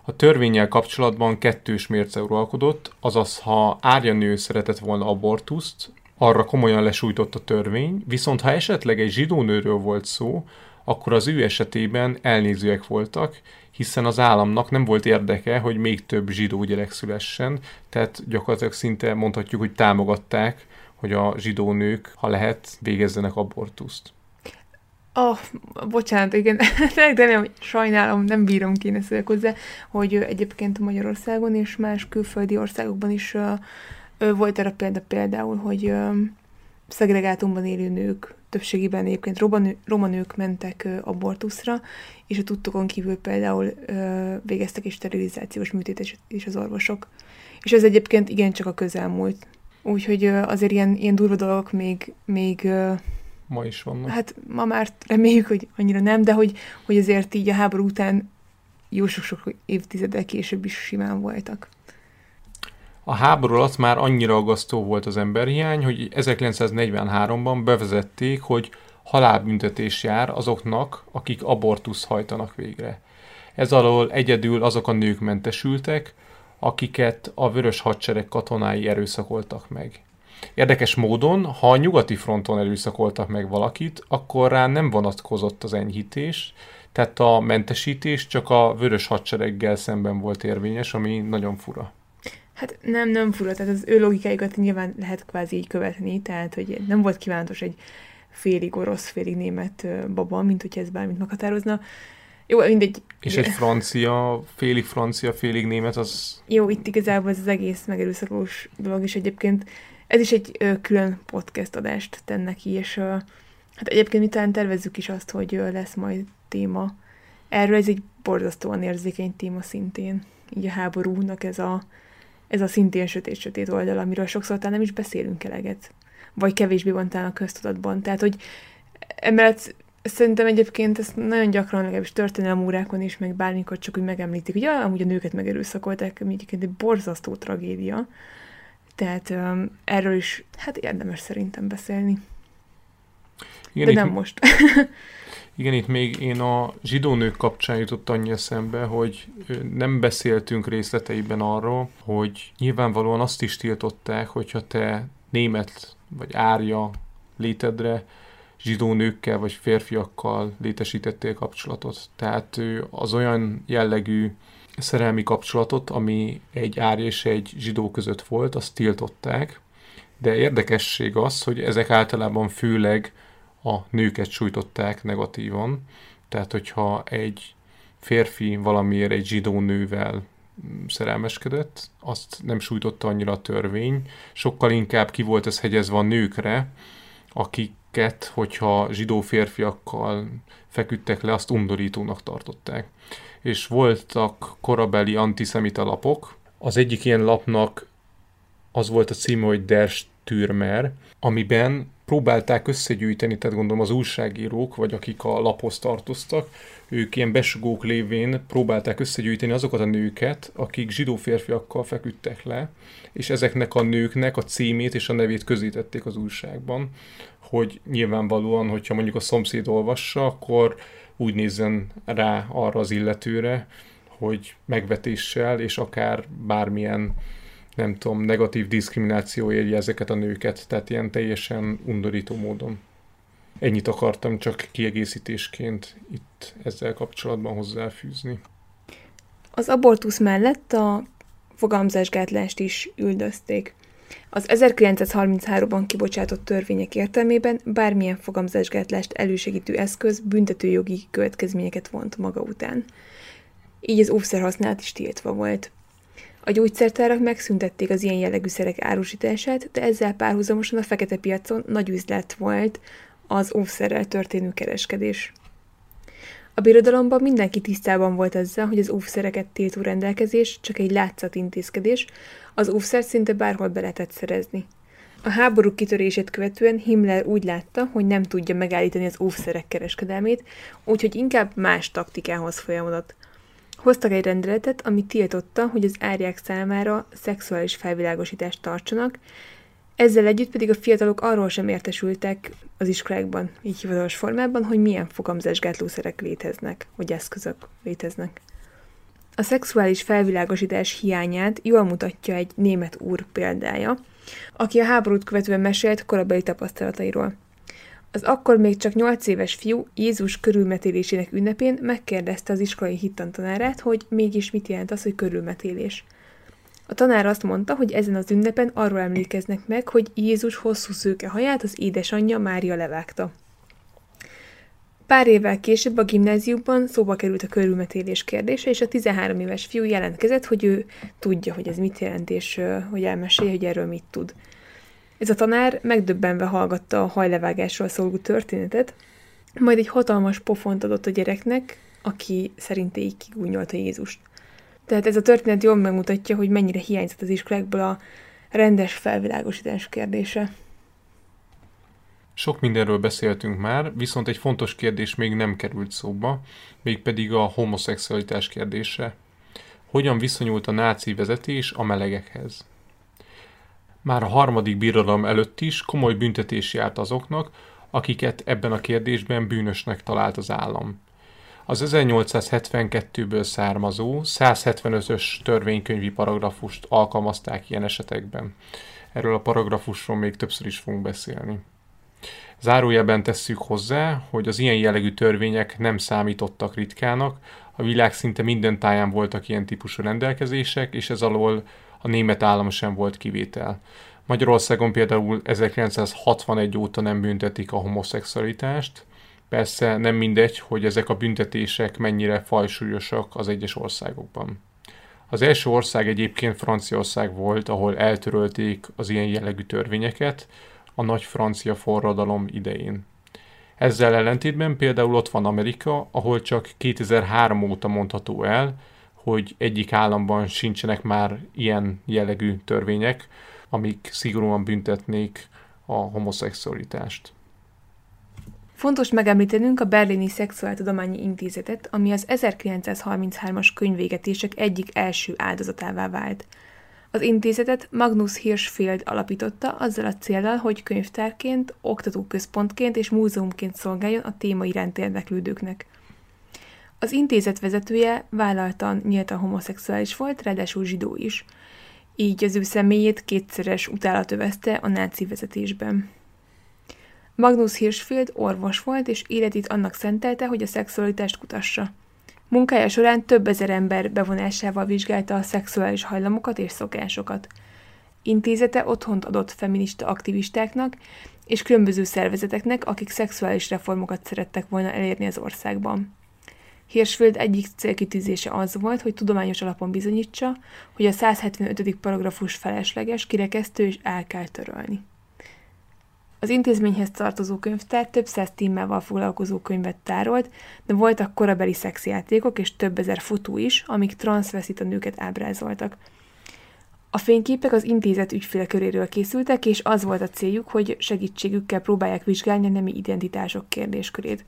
A törvényel kapcsolatban kettős mérce uralkodott, azaz ha árja nő szeretett volna abortuszt, arra komolyan lesújtott a törvény, viszont ha esetleg egy zsidó nőről volt szó, akkor az ő esetében elnézőek voltak, hiszen az államnak nem volt érdeke, hogy még több zsidó gyerek szülessen, tehát gyakorlatilag szinte mondhatjuk, hogy támogatták, hogy a zsidó nők, ha lehet, végezzenek abortuszt. Oh, bocsánat, igen, de nem, sajnálom, nem bírom kéne szöveg hozzá, hogy egyébként Magyarországon és más külföldi országokban is volt erre példa például, hogy uh, szegregátumban élő nők, többségében egyébként roma nők mentek uh, abortuszra, és a tudtokon kívül például végeztek is sterilizációs műtétet is az orvosok. És ez egyébként igencsak a közelmúlt. Úgyhogy azért ilyen, ilyen durva dolgok még, még ma is vannak. Hát ma már reméljük, hogy annyira nem, de hogy, hogy azért így a háború után jó sok-sok évtizeddel később is simán voltak. A háború alatt már annyira aggasztó volt az emberhiány, hogy 1943-ban bevezették, hogy halálbüntetés jár azoknak, akik abortusz hajtanak végre. Ez alól egyedül azok a nők mentesültek, akiket a vörös hadsereg katonái erőszakoltak meg. Érdekes módon, ha a nyugati fronton erőszakoltak meg valakit, akkor rá nem vonatkozott az enyhítés, tehát a mentesítés csak a vörös hadsereggel szemben volt érvényes, ami nagyon fura. Hát nem, nem fura, tehát az ő logikájukat nyilván lehet kvázi így követni, tehát hogy nem volt kívánatos egy félig orosz, félig német baba, mint hogy ez bármit meghatározna. Jó, mindegy. És egy francia, félig francia, félig német, az... Jó, itt igazából ez az egész megerőszakos dolog, és egyébként ez is egy ö, külön podcast adást tenne ki, és ö, hát egyébként mi talán tervezzük is azt, hogy ö, lesz majd téma. Erről ez egy borzasztóan érzékeny téma szintén. Így a háborúnak ez a, ez a szintén sötét-sötét oldal, amiről sokszor talán nem is beszélünk eleget. Vagy kevésbé van talán a köztudatban. Tehát, hogy emellett szerintem egyébként ezt nagyon gyakran, legalábbis történelmi órákon is, meg bármikor csak úgy megemlítik, hogy ja, amúgy a nőket megerőszakolták, ami egyébként egy borzasztó tragédia. Tehát um, erről is hát érdemes szerintem beszélni. Igen, De nem most. igen, itt még én a zsidó nők kapcsán jutott annyi eszembe, hogy nem beszéltünk részleteiben arról, hogy nyilvánvalóan azt is tiltották, hogyha te német vagy árja létedre zsidó nőkkel vagy férfiakkal létesítettél kapcsolatot. Tehát az olyan jellegű szerelmi kapcsolatot, ami egy árj és egy zsidó között volt, azt tiltották, de érdekesség az, hogy ezek általában főleg a nőket sújtották negatívan, tehát hogyha egy férfi valamiért egy zsidó nővel szerelmeskedett, azt nem sújtotta annyira a törvény, sokkal inkább ki volt ez hegyezve a nőkre, akiket, hogyha zsidó férfiakkal feküdtek le, azt undorítónak tartották és voltak korabeli antiszemita lapok. Az egyik ilyen lapnak az volt a címe, hogy Der Türmer, amiben próbálták összegyűjteni, tehát gondolom az újságírók, vagy akik a laphoz tartoztak, ők ilyen besugók lévén próbálták összegyűjteni azokat a nőket, akik zsidó férfiakkal feküdtek le, és ezeknek a nőknek a címét és a nevét közítették az újságban, hogy nyilvánvalóan, hogyha mondjuk a szomszéd olvassa, akkor úgy nézzen rá arra az illetőre, hogy megvetéssel és akár bármilyen nem tudom, negatív diszkrimináció érje ezeket a nőket, tehát ilyen teljesen undorító módon. Ennyit akartam csak kiegészítésként itt ezzel kapcsolatban hozzáfűzni. Az abortusz mellett a fogalmazásgátlást is üldözték. Az 1933-ban kibocsátott törvények értelmében bármilyen fogamzásgátlást elősegítő eszköz büntetőjogi következményeket vont maga után. Így az óvszer használat is tiltva volt. A gyógyszertárak megszüntették az ilyen jellegű szerek árusítását, de ezzel párhuzamosan a fekete piacon nagy üzlet volt az óvszerrel történő kereskedés. A birodalomban mindenki tisztában volt ezzel, hogy az óvszereket tiltó rendelkezés csak egy látszat intézkedés, az óvszer szinte bárhol be lehetett szerezni. A háború kitörését követően Himmler úgy látta, hogy nem tudja megállítani az óvszerek kereskedelmét, úgyhogy inkább más taktikához folyamodott. Hoztak egy rendeletet, ami tiltotta, hogy az árják számára szexuális felvilágosítást tartsanak, ezzel együtt pedig a fiatalok arról sem értesültek az iskolákban, így hivatalos formában, hogy milyen fogamzásgátlószerek léteznek, vagy eszközök léteznek. A szexuális felvilágosítás hiányát jól mutatja egy német úr példája, aki a háborút követően mesélt korabeli tapasztalatairól. Az akkor még csak 8 éves fiú Jézus körülmetélésének ünnepén megkérdezte az iskolai hittantanárát, hogy mégis mit jelent az, hogy körülmetélés. A tanár azt mondta, hogy ezen az ünnepen arról emlékeznek meg, hogy Jézus hosszú szőke haját az édesanyja Mária levágta. Pár évvel később a gimnáziumban szóba került a körülmetélés kérdése, és a 13 éves fiú jelentkezett, hogy ő tudja, hogy ez mit jelent, és hogy elmesélje, hogy erről mit tud. Ez a tanár megdöbbenve hallgatta a hajlevágásról szóló történetet, majd egy hatalmas pofont adott a gyereknek, aki így kigúnyolta Jézust. Tehát ez a történet jól megmutatja, hogy mennyire hiányzott az iskolákból a rendes felvilágosítás kérdése. Sok mindenről beszéltünk már, viszont egy fontos kérdés még nem került szóba, mégpedig a homoszexualitás kérdése. Hogyan viszonyult a náci vezetés a melegekhez? Már a harmadik birodalom előtt is komoly büntetés járt azoknak, akiket ebben a kérdésben bűnösnek talált az állam. Az 1872-ből származó 175-ös törvénykönyvi paragrafust alkalmazták ilyen esetekben. Erről a paragrafusról még többször is fogunk beszélni. Zárójelben tesszük hozzá, hogy az ilyen jellegű törvények nem számítottak ritkának, a világ szinte minden táján voltak ilyen típusú rendelkezések, és ez alól a német állam sem volt kivétel. Magyarországon például 1961 óta nem büntetik a homoszexualitást, Persze nem mindegy, hogy ezek a büntetések mennyire fajsúlyosak az egyes országokban. Az első ország egyébként Franciaország volt, ahol eltörölték az ilyen jellegű törvényeket a nagy francia forradalom idején. Ezzel ellentétben például ott van Amerika, ahol csak 2003 óta mondható el, hogy egyik államban sincsenek már ilyen jellegű törvények, amik szigorúan büntetnék a homoszexualitást. Fontos megemlítenünk a Berlini Szexuáltudományi Intézetet, ami az 1933-as könyvégetések egyik első áldozatává vált. Az intézetet Magnus Hirschfeld alapította azzal a célral, hogy könyvtárként, oktatóközpontként és múzeumként szolgáljon a téma iránt érdeklődőknek. Az intézet vezetője vállaltan nyíltan homoszexuális volt, ráadásul zsidó is. Így az ő személyét kétszeres utálat övezte a náci vezetésben. Magnus Hirschfeld orvos volt, és életét annak szentelte, hogy a szexualitást kutassa. Munkája során több ezer ember bevonásával vizsgálta a szexuális hajlamokat és szokásokat. Intézete otthont adott feminista aktivistáknak és különböző szervezeteknek, akik szexuális reformokat szerettek volna elérni az országban. Hirschfeld egyik célkitűzése az volt, hogy tudományos alapon bizonyítsa, hogy a 175. paragrafus felesleges, kirekesztő és el kell törölni. Az intézményhez tartozó könyvtár több száz témával foglalkozó könyvet tárolt, de voltak korabeli szexjátékok és több ezer fotó is, amik transzveszita nőket ábrázoltak. A A fényképek az intézet ügyfélköréről készültek, és az volt a céljuk, hogy segítségükkel próbálják vizsgálni a nemi identitások kérdéskörét.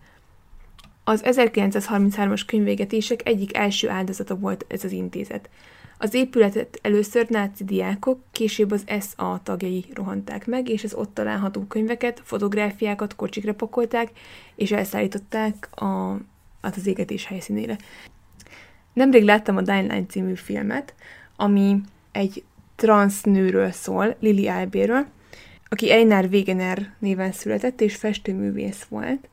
Az 1933-as könyvégetések egyik első áldozata volt ez az intézet. Az épületet először náci diákok, később az SA tagjai rohanták meg, és az ott található könyveket, fotográfiákat kocsikra pakolták, és elszállították a, hát az égetés helyszínére. Nemrég láttam a Dying Line című filmet, ami egy transznőről szól, Lili Albéről, aki Einar Wegener néven született, és festőművész volt,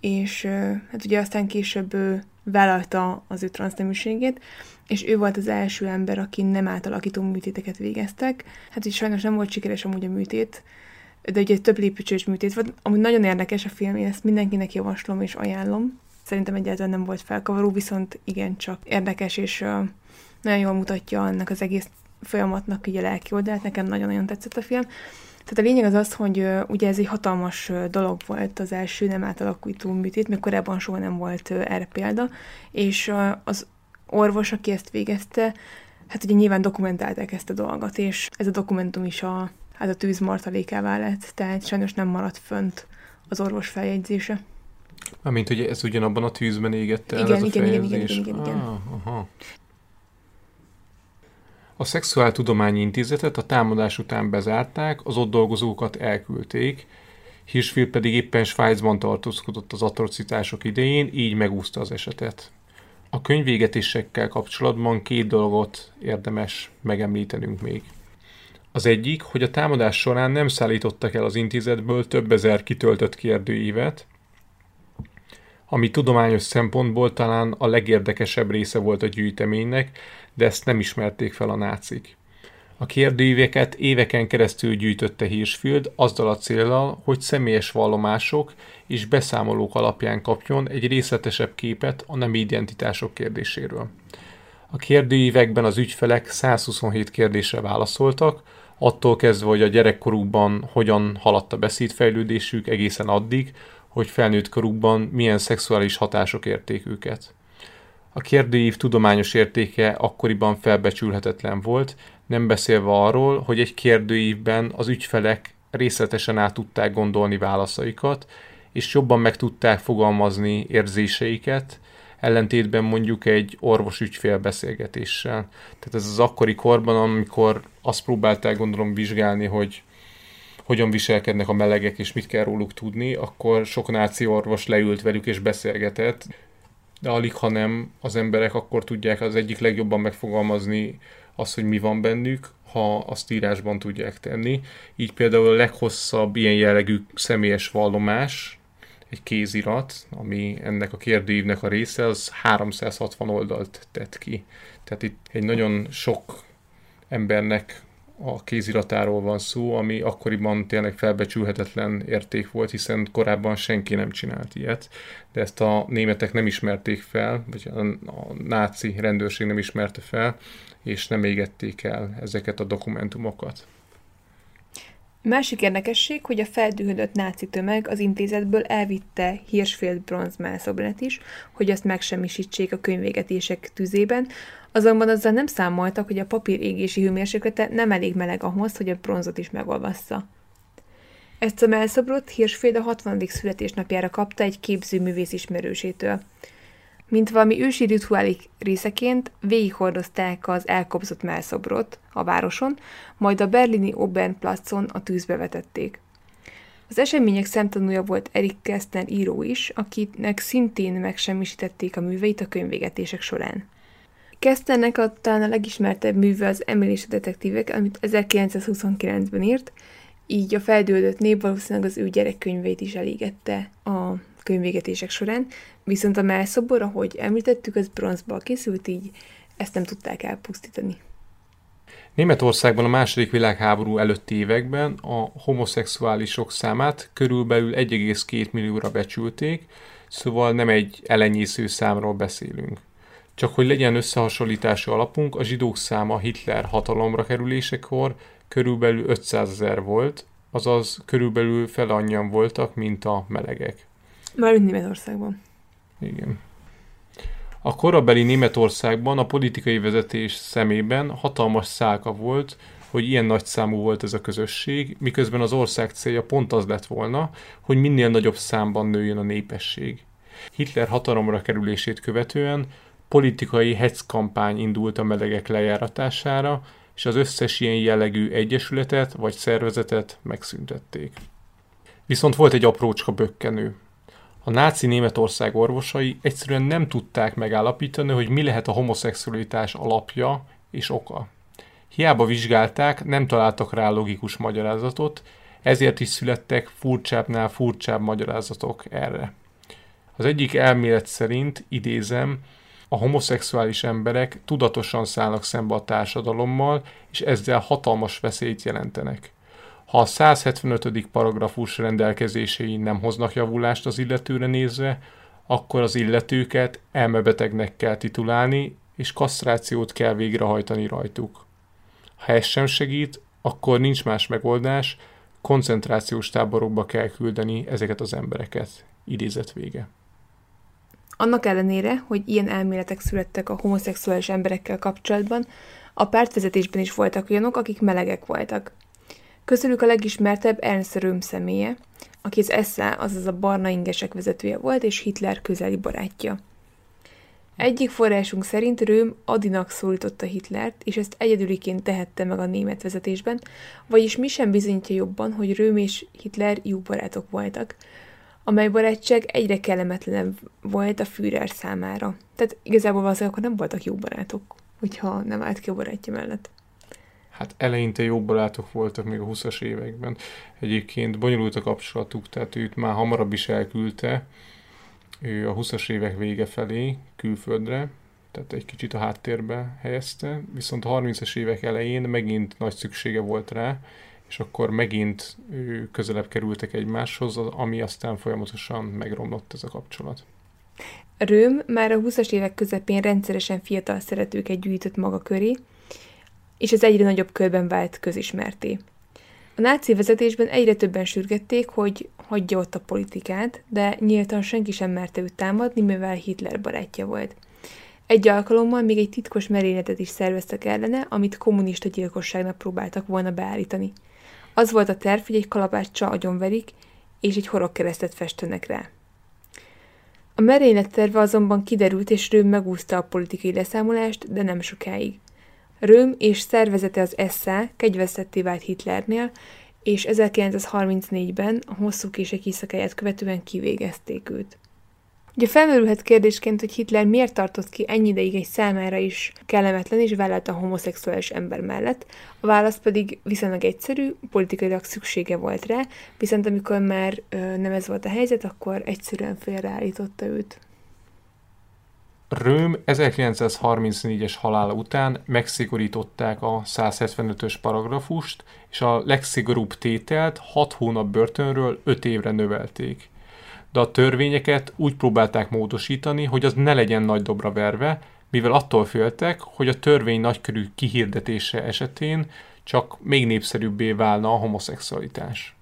és hát ugye aztán később vállalta az ő transzneműségét, és ő volt az első ember, aki nem átalakító műtéteket végeztek. Hát így sajnos nem volt sikeres amúgy a műtét, de ugye több lépcsős műtét volt. Amúgy nagyon érdekes a film, én ezt mindenkinek javaslom és ajánlom. Szerintem egyáltalán nem volt felkavaró, viszont igencsak érdekes, és nagyon jól mutatja annak az egész folyamatnak így a lelki oldalát. Nekem nagyon-nagyon tetszett a film. Tehát a lényeg az az, hogy ugye ez egy hatalmas dolog volt az első nem átalakító műtét, mert korábban soha nem volt erre példa, és az orvos, aki ezt végezte, hát ugye nyilván dokumentálták ezt a dolgot, és ez a dokumentum is a, hát a tűz martalékává lett, tehát sajnos nem maradt fönt az orvos feljegyzése. Amint ugye ez ugyanabban a tűzben égett el Igen, ez a igen, igen, fejezés. igen, igen, igen, igen. Ah, aha. A Szexuáltudományi Intézetet a támadás után bezárták, az ott dolgozókat elküldték, Hirschfield pedig éppen Svájcban tartózkodott az atrocitások idején, így megúszta az esetet. A könyvégetésekkel kapcsolatban két dolgot érdemes megemlítenünk még. Az egyik, hogy a támadás során nem szállítottak el az intézetből több ezer kitöltött kérdőívet, ami tudományos szempontból talán a legérdekesebb része volt a gyűjteménynek, de ezt nem ismerték fel a nácik. A kérdőíveket éveken keresztül gyűjtötte Hirschfield azzal a célral, hogy személyes vallomások és beszámolók alapján kapjon egy részletesebb képet a nem identitások kérdéséről. A kérdőívekben az ügyfelek 127 kérdésre válaszoltak, attól kezdve, hogy a gyerekkorukban hogyan haladt a beszédfejlődésük egészen addig, hogy felnőtt korukban milyen szexuális hatások érték őket. A kérdőív tudományos értéke akkoriban felbecsülhetetlen volt, nem beszélve arról, hogy egy kérdőívben az ügyfelek részletesen át tudták gondolni válaszaikat, és jobban meg tudták fogalmazni érzéseiket, ellentétben mondjuk egy orvos-ügyfél beszélgetéssel. Tehát ez az akkori korban, amikor azt próbálták gondolom vizsgálni, hogy hogyan viselkednek a melegek, és mit kell róluk tudni, akkor sok náci orvos leült velük és beszélgetett, de alig, ha nem, az emberek akkor tudják az egyik legjobban megfogalmazni azt, hogy mi van bennük, ha azt írásban tudják tenni. Így például a leghosszabb ilyen jellegű személyes vallomás, egy kézirat, ami ennek a kérdőívnek a része, az 360 oldalt tett ki. Tehát itt egy nagyon sok embernek a kéziratáról van szó, ami akkoriban tényleg felbecsülhetetlen érték volt, hiszen korábban senki nem csinált ilyet, de ezt a németek nem ismerték fel, vagy a, náci rendőrség nem ismerte fel, és nem égették el ezeket a dokumentumokat. Másik érdekesség, hogy a feldühödött náci tömeg az intézetből elvitte Hirschfeld bronzmászobrát is, hogy azt megsemmisítsék a könyvégetések tüzében, azonban azzal nem számoltak, hogy a papír égési hőmérséklete nem elég meleg ahhoz, hogy a bronzot is megolvassza. Ezt a melszobrot Hirschfeld a 60. születésnapjára kapta egy képzőművész ismerősétől. Mint valami ősi rituálik részeként végighordozták az elkobzott melszobrot a városon, majd a berlini Obernplatzon a tűzbe vetették. Az események szemtanúja volt Erik Kästner író is, akinek szintén megsemmisítették a műveit a könyvégetések során. Kästnernek a talán a legismertebb műve az Emil és a detektívek, amit 1929-ben írt, így a feldődött nép valószínűleg az ő gyerekkönyveit is elégette a könyvégetések során, viszont a melszobor, ahogy említettük, az bronzból készült, így ezt nem tudták elpusztítani. Németországban a második világháború előtti években a homoszexuálisok számát körülbelül 1,2 millióra becsülték, szóval nem egy elenyésző számról beszélünk. Csak hogy legyen összehasonlítási alapunk, a zsidók száma Hitler hatalomra kerülésekor körülbelül 500 ezer volt, azaz körülbelül fel annyian voltak, mint a melegek. Mármint Németországban. Igen. A korabeli Németországban a politikai vezetés szemében hatalmas szálka volt, hogy ilyen nagy számú volt ez a közösség, miközben az ország célja pont az lett volna, hogy minél nagyobb számban nőjön a népesség. Hitler hatalomra kerülését követően politikai hetzkampány indult a melegek lejáratására, és az összes ilyen jellegű egyesületet vagy szervezetet megszüntették. Viszont volt egy aprócska bökkenő. A náci Németország orvosai egyszerűen nem tudták megállapítani, hogy mi lehet a homoszexualitás alapja és oka. Hiába vizsgálták, nem találtak rá logikus magyarázatot, ezért is születtek furcsábbnál furcsább magyarázatok erre. Az egyik elmélet szerint, idézem, a homoszexuális emberek tudatosan szállnak szembe a társadalommal, és ezzel hatalmas veszélyt jelentenek. Ha a 175. paragrafus rendelkezései nem hoznak javulást az illetőre nézve, akkor az illetőket elmebetegnek kell titulálni, és kasztrációt kell végrehajtani rajtuk. Ha ez sem segít, akkor nincs más megoldás, koncentrációs táborokba kell küldeni ezeket az embereket. Idézet vége. Annak ellenére, hogy ilyen elméletek születtek a homoszexuális emberekkel kapcsolatban, a pártvezetésben is voltak olyanok, akik melegek voltak. Közülük a legismertebb Ernst Röhm személye, aki az SA, azaz a barna ingesek vezetője volt, és Hitler közeli barátja. Egyik forrásunk szerint Röhm Adinak szólította Hitlert, és ezt egyedüliként tehette meg a német vezetésben, vagyis mi sem bizonyítja jobban, hogy Röhm és Hitler jó barátok voltak, amely barátság egyre kellemetlenebb volt a Führer számára. Tehát igazából valószínűleg akkor nem voltak jó barátok, hogyha nem állt ki a barátja mellett. Hát eleinte jó barátok voltak még a 20-as években. Egyébként bonyolult a kapcsolatuk, tehát őt már hamarabb is elküldte, ő a 20-as évek vége felé külföldre, tehát egy kicsit a háttérbe helyezte, viszont a 30-as évek elején megint nagy szüksége volt rá, és akkor megint közelebb kerültek egymáshoz, ami aztán folyamatosan megromlott ez a kapcsolat. Röm már a 20-as évek közepén rendszeresen fiatal szeretőket gyűjtött maga köré, és ez egyre nagyobb körben vált közismerté. A náci vezetésben egyre többen sürgették, hogy hagyja ott a politikát, de nyíltan senki sem merte őt támadni, mivel Hitler barátja volt. Egy alkalommal még egy titkos merényletet is szerveztek ellene, amit kommunista gyilkosságnak próbáltak volna beállítani. Az volt a terv, hogy egy kalapáccsal agyonverik, és egy horogkeresztet festenek rá. A merénylet terve azonban kiderült, és Röm megúszta a politikai leszámolást, de nem sokáig. Röm és szervezete az SA kegyvesztetté vált Hitlernél, és 1934-ben a hosszú kések éjszakáját követően kivégezték őt. Ugye felmerülhet kérdésként, hogy Hitler miért tartott ki ennyi ideig egy számára is kellemetlen és a homoszexuális ember mellett. A válasz pedig viszonylag egyszerű, politikailag szüksége volt rá, viszont amikor már ö, nem ez volt a helyzet, akkor egyszerűen félreállította őt. Röm 1934-es halála után megszigorították a 175-ös paragrafust, és a legszigorúbb tételt 6 hónap börtönről 5 évre növelték. De a törvényeket úgy próbálták módosítani, hogy az ne legyen nagy dobra verve, mivel attól féltek, hogy a törvény nagykörű kihirdetése esetén csak még népszerűbbé válna a homoszexualitás.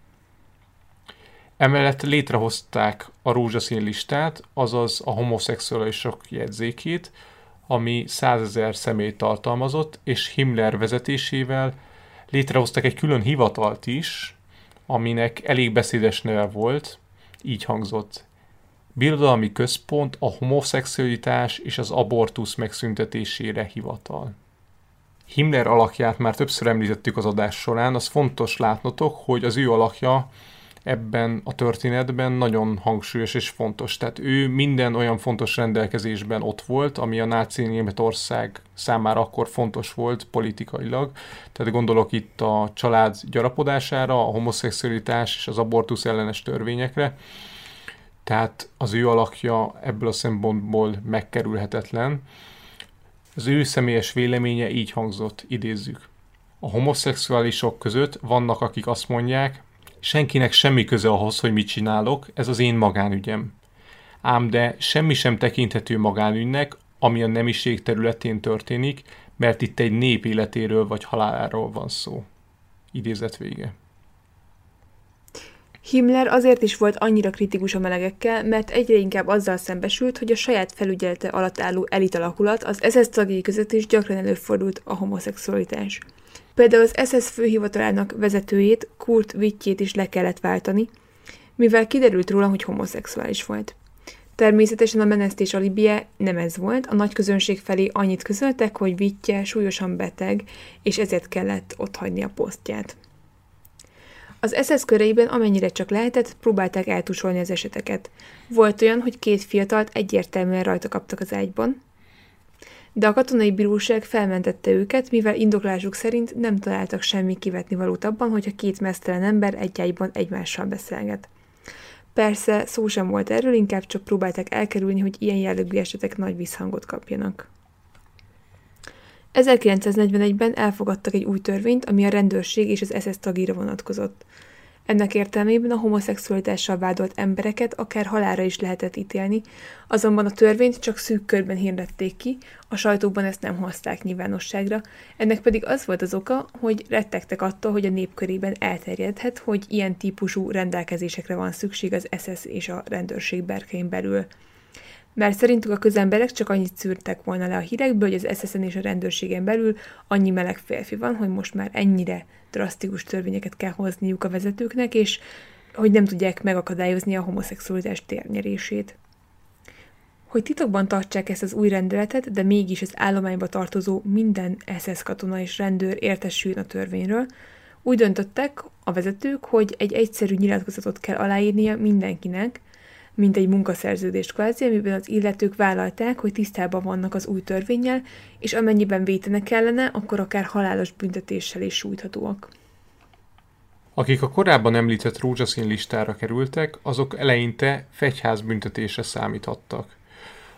Emellett létrehozták a rózsaszín listát, azaz a homoszexuálisok jegyzékét, ami százezer személyt tartalmazott, és Himmler vezetésével létrehoztak egy külön hivatalt is, aminek elég beszédes neve volt, így hangzott. Birodalmi központ a homoszexualitás és az abortusz megszüntetésére hivatal. Himmler alakját már többször említettük az adás során, az fontos látnotok, hogy az ő alakja ebben a történetben nagyon hangsúlyos és fontos. Tehát ő minden olyan fontos rendelkezésben ott volt, ami a náci Németország számára akkor fontos volt politikailag. Tehát gondolok itt a család gyarapodására, a homoszexualitás és az abortusz ellenes törvényekre. Tehát az ő alakja ebből a szempontból megkerülhetetlen. Az ő személyes véleménye így hangzott, idézzük. A homoszexuálisok között vannak, akik azt mondják, Senkinek semmi köze ahhoz, hogy mit csinálok, ez az én magánügyem. Ám de semmi sem tekinthető magánügynek, ami a nemiség területén történik, mert itt egy nép életéről vagy haláláról van szó. Idézet vége. Himmler azért is volt annyira kritikus a melegekkel, mert egyre inkább azzal szembesült, hogy a saját felügyelete alatt álló elitalakulat az SS tagjai között is gyakran előfordult a homoszexualitás. Például az SS főhivatalának vezetőjét, Kurt Wittjét is le kellett váltani, mivel kiderült róla, hogy homoszexuális volt. Természetesen a menesztés alibie nem ez volt, a nagy közönség felé annyit közöltek, hogy Wittje súlyosan beteg, és ezért kellett otthagyni a posztját. Az SS köreiben amennyire csak lehetett, próbálták eltusolni az eseteket. Volt olyan, hogy két fiatalt egyértelműen rajta kaptak az ágyban, de a katonai bíróság felmentette őket, mivel indoklásuk szerint nem találtak semmi kivetni valót abban, hogyha két mesztelen ember egy ágyban egymással beszélget. Persze szó sem volt erről, inkább csak próbálták elkerülni, hogy ilyen jellegű esetek nagy visszhangot kapjanak. 1941-ben elfogadtak egy új törvényt, ami a rendőrség és az SS tagíra vonatkozott. Ennek értelmében a homoszexualitással vádolt embereket akár halára is lehetett ítélni, azonban a törvényt csak szűk körben hirdették ki, a sajtóban ezt nem hozták nyilvánosságra, ennek pedig az volt az oka, hogy rettegtek attól, hogy a népkörében elterjedhet, hogy ilyen típusú rendelkezésekre van szükség az SS és a rendőrség berkein belül. Mert szerintük a közemberek csak annyit szűrtek volna le a hírekből, hogy az SSN és a rendőrségen belül annyi meleg férfi van, hogy most már ennyire drasztikus törvényeket kell hozniuk a vezetőknek, és hogy nem tudják megakadályozni a homoszexualitás térnyerését. Hogy titokban tartsák ezt az új rendeletet, de mégis az állományba tartozó minden SS katona és rendőr értesüljön a törvényről, úgy döntöttek a vezetők, hogy egy egyszerű nyilatkozatot kell aláírnia mindenkinek, mint egy munkaszerződést kvázi, amiben az illetők vállalták, hogy tisztában vannak az új törvényel, és amennyiben vétenek kellene, akkor akár halálos büntetéssel is sújthatóak. Akik a korábban említett rózsaszín listára kerültek, azok eleinte fegyház büntetésre számíthattak.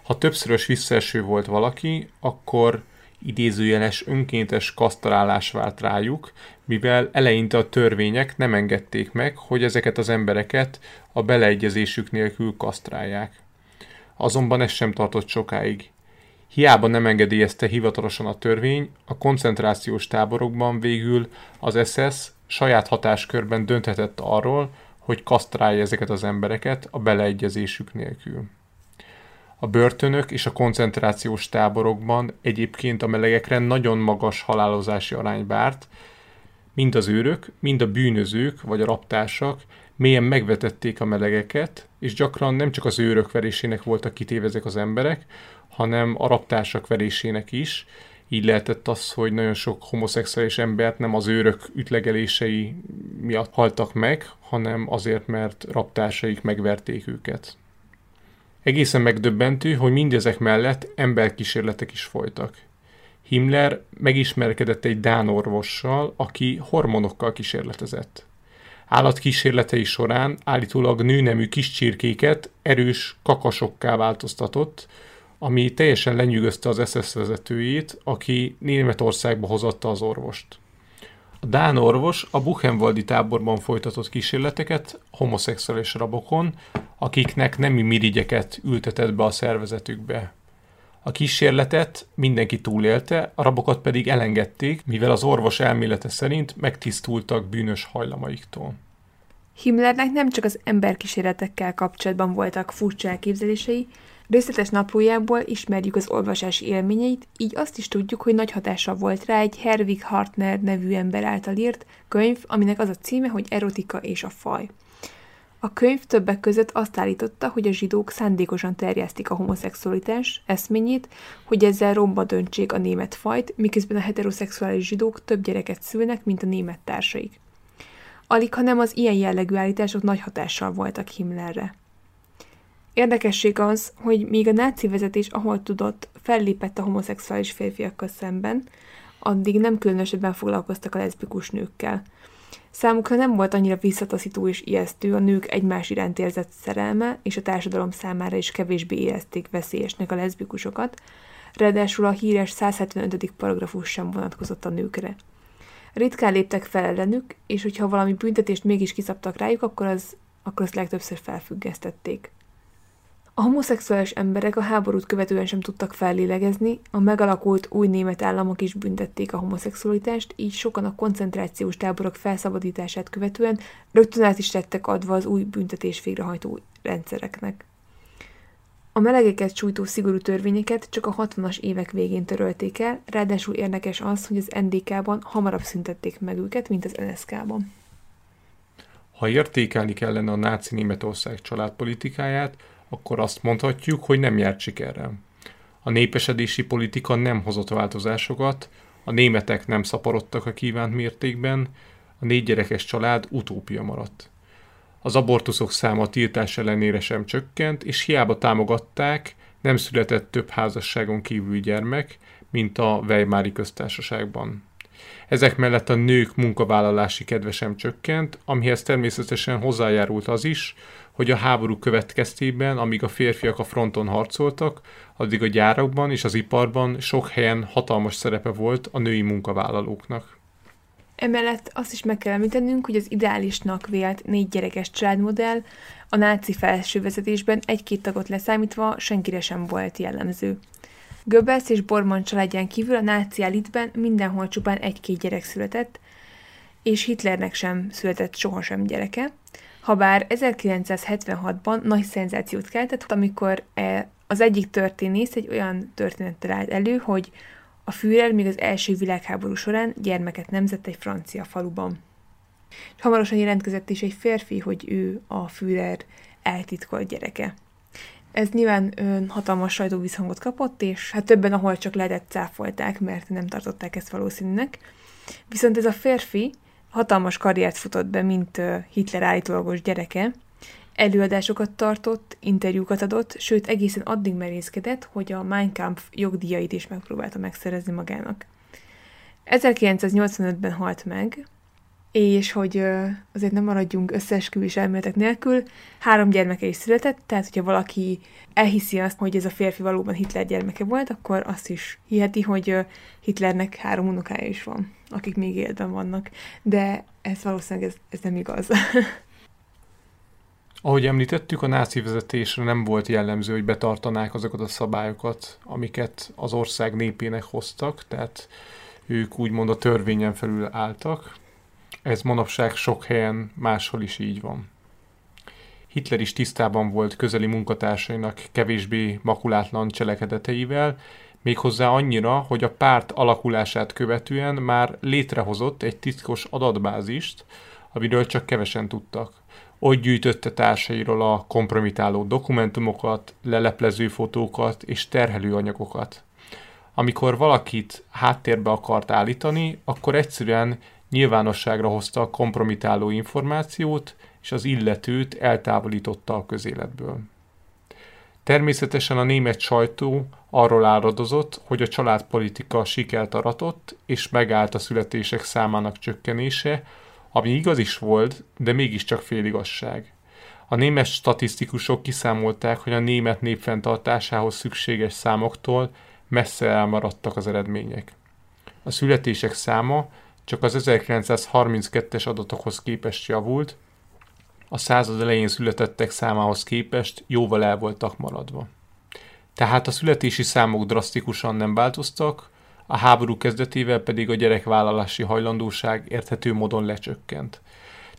Ha többszörös visszaeső volt valaki, akkor idézőjeles önkéntes kasztalálás vált rájuk, mivel eleinte a törvények nem engedték meg, hogy ezeket az embereket a beleegyezésük nélkül kasztrálják. Azonban ez sem tartott sokáig. Hiába nem engedélyezte hivatalosan a törvény, a koncentrációs táborokban végül az SS saját hatáskörben dönthetett arról, hogy kasztrálja ezeket az embereket a beleegyezésük nélkül. A börtönök és a koncentrációs táborokban egyébként a melegekre nagyon magas halálozási arány várt, mind az őrök, mind a bűnözők vagy a raptársak mélyen megvetették a melegeket, és gyakran nem csak az őrök verésének voltak kitéve ezek az emberek, hanem a raptársak verésének is. Így lehetett az, hogy nagyon sok homoszexuális embert nem az őrök ütlegelései miatt haltak meg, hanem azért, mert raptársaik megverték őket. Egészen megdöbbentő, hogy mindezek mellett emberkísérletek is folytak. Himmler megismerkedett egy Dán orvossal, aki hormonokkal kísérletezett. Állatkísérletei során állítólag nőnemű kis csirkéket erős kakasokká változtatott, ami teljesen lenyűgözte az SS vezetőjét, aki Németországba hozatta az orvost. A Dán orvos a Buchenwaldi táborban folytatott kísérleteket homoszexuális rabokon, akiknek nemi mirigyeket ültetett be a szervezetükbe. A kísérletet mindenki túlélte, a rabokat pedig elengedték, mivel az orvos elmélete szerint megtisztultak bűnös hajlamaiktól. Himmlernek nem csak az emberkísérletekkel kapcsolatban voltak furcsa elképzelései, részletes naplójából ismerjük az olvasási élményeit, így azt is tudjuk, hogy nagy hatása volt rá egy Herwig Hartner nevű ember által írt könyv, aminek az a címe, hogy Erotika és a faj. A könyv többek között azt állította, hogy a zsidók szándékosan terjesztik a homoszexualitás eszményét, hogy ezzel romba döntsék a német fajt, miközben a heteroszexuális zsidók több gyereket szülnek, mint a német társaik. Alig, hanem az ilyen jellegű állítások nagy hatással voltak Himmlerre. Érdekesség az, hogy míg a náci vezetés, ahol tudott, fellépett a homoszexuális férfiakkal szemben, addig nem különösebben foglalkoztak a leszbikus nőkkel – Számukra nem volt annyira visszataszító és ijesztő a nők egymás iránt érzett szerelme, és a társadalom számára is kevésbé érezték veszélyesnek a leszbikusokat, ráadásul a híres 175. paragrafus sem vonatkozott a nőkre. Ritkán léptek fel ellenük, és hogyha valami büntetést mégis kiszabtak rájuk, akkor, az, akkor azt legtöbbször felfüggesztették. A homoszexuális emberek a háborút követően sem tudtak fellélegezni, a megalakult új német államok is büntették a homoszexualitást, így sokan a koncentrációs táborok felszabadítását követően rögtön át is tettek adva az új büntetés végrehajtó rendszereknek. A melegeket sújtó szigorú törvényeket csak a 60-as évek végén törölték el, ráadásul érdekes az, hogy az NDK-ban hamarabb szüntették meg őket, mint az NSK-ban. Ha értékelni kellene a náci Németország családpolitikáját, akkor azt mondhatjuk, hogy nem járt sikerrel. A népesedési politika nem hozott változásokat, a németek nem szaporodtak a kívánt mértékben, a négy gyerekes család utópia maradt. Az abortuszok száma tiltás ellenére sem csökkent, és hiába támogatták, nem született több házasságon kívüli gyermek, mint a Weimári köztársaságban. Ezek mellett a nők munkavállalási kedve sem csökkent, amihez természetesen hozzájárult az is, hogy a háború következtében, amíg a férfiak a fronton harcoltak, addig a gyárakban és az iparban sok helyen hatalmas szerepe volt a női munkavállalóknak. Emellett azt is meg kell említenünk, hogy az ideálisnak vélt négy gyerekes családmodell a náci felsővezetésben egy-két tagot leszámítva senkire sem volt jellemző. Goebbels és Bormann családján kívül a náci elitben mindenhol csupán egy-két gyerek született, és Hitlernek sem született sohasem gyereke, habár 1976-ban nagy szenzációt keltett, amikor e, az egyik történész egy olyan történettel állt elő, hogy a Führer még az első világháború során gyermeket nemzett egy francia faluban. Hamarosan jelentkezett is egy férfi, hogy ő a Führer eltitkolt gyereke. Ez nyilván ön hatalmas sajtóvízhangot kapott, és hát többen, ahol csak lehetett, cáfolták, mert nem tartották ezt valószínűnek. Viszont ez a férfi hatalmas karriert futott be, mint Hitler állítólagos gyereke, előadásokat tartott, interjúkat adott, sőt egészen addig merészkedett, hogy a Mein Kampf jogdíjait is megpróbálta megszerezni magának. 1985-ben halt meg, és hogy azért nem maradjunk összeesküvés elméletek nélkül, három gyermeke is született, tehát hogyha valaki elhiszi azt, hogy ez a férfi valóban Hitler gyermeke volt, akkor azt is hiheti, hogy Hitlernek három unokája is van, akik még életben vannak. De ez valószínűleg ez, ez nem igaz. Ahogy említettük, a náci vezetésre nem volt jellemző, hogy betartanák azokat a szabályokat, amiket az ország népének hoztak, tehát ők úgymond a törvényen felül álltak. Ez manapság sok helyen máshol is így van. Hitler is tisztában volt közeli munkatársainak kevésbé makulátlan cselekedeteivel, méghozzá annyira, hogy a párt alakulását követően már létrehozott egy titkos adatbázist, amiről csak kevesen tudtak. Ott gyűjtötte társairól a kompromitáló dokumentumokat, leleplező fotókat és terhelő anyagokat. Amikor valakit háttérbe akart állítani, akkor egyszerűen nyilvánosságra hozta a kompromitáló információt, és az illetőt eltávolította a közéletből. Természetesen a német sajtó arról áradozott, hogy a családpolitika sikert aratott, és megállt a születések számának csökkenése, ami igaz is volt, de mégiscsak féligasság. A német statisztikusok kiszámolták, hogy a német nép fenntartásához szükséges számoktól messze elmaradtak az eredmények. A születések száma csak az 1932-es adatokhoz képest javult, a század elején születettek számához képest jóval el voltak maradva. Tehát a születési számok drasztikusan nem változtak, a háború kezdetével pedig a gyerekvállalási hajlandóság érthető módon lecsökkent.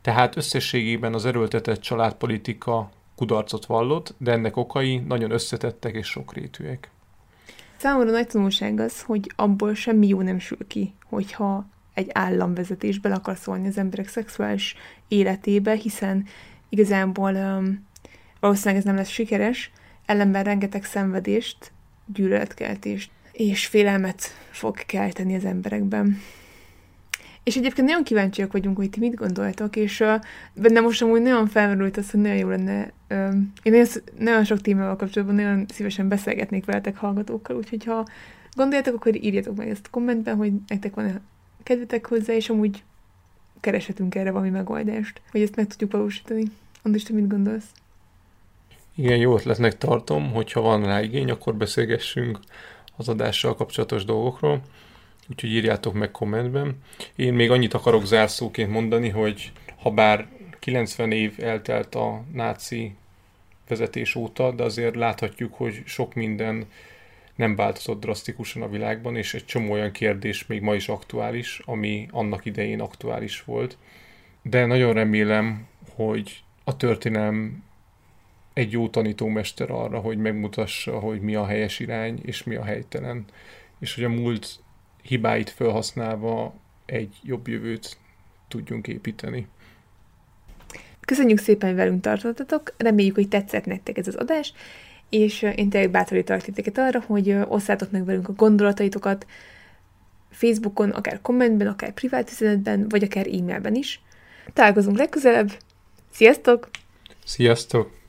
Tehát összességében az erőltetett családpolitika kudarcot vallott, de ennek okai nagyon összetettek és sokrétűek. Számomra nagy tanulság az, hogy abból semmi jó nem sül ki, hogyha egy államvezetésbe akar szólni az emberek szexuális életébe, hiszen igazából um, valószínűleg ez nem lesz sikeres, ellenben rengeteg szenvedést, gyűlöletkeltést és félelmet fog kelteni az emberekben. És egyébként nagyon kíváncsiak vagyunk, hogy ti mit gondoltok, és uh, bennem most amúgy nagyon felmerült az, hogy nagyon jó lenne. Uh, én nagyon, nagyon sok témával kapcsolatban nagyon szívesen beszélgetnék veletek hallgatókkal, úgyhogy ha gondoljátok, akkor írjatok meg ezt a kommentben, hogy nektek van kedvetek hozzá, és amúgy kereshetünk erre valami megoldást, hogy ezt meg tudjuk valósítani. Andis, te mit gondolsz? Igen, jó ötletnek tartom, hogyha van rá igény, akkor beszélgessünk az adással kapcsolatos dolgokról, úgyhogy írjátok meg kommentben. Én még annyit akarok zárszóként mondani, hogy ha bár 90 év eltelt a náci gépvezetés óta, de azért láthatjuk, hogy sok minden nem változott drasztikusan a világban, és egy csomó olyan kérdés még ma is aktuális, ami annak idején aktuális volt. De nagyon remélem, hogy a történelem egy jó tanítómester arra, hogy megmutassa, hogy mi a helyes irány, és mi a helytelen, és hogy a múlt hibáit felhasználva egy jobb jövőt tudjunk építeni. Köszönjük szépen, hogy velünk tartottatok, reméljük, hogy tetszett nektek ez az adás, és én tényleg bátorítalak titeket arra, hogy osszátok meg velünk a gondolataitokat Facebookon, akár kommentben, akár privát üzenetben, vagy akár e-mailben is. Találkozunk legközelebb. Sziasztok! Sziasztok!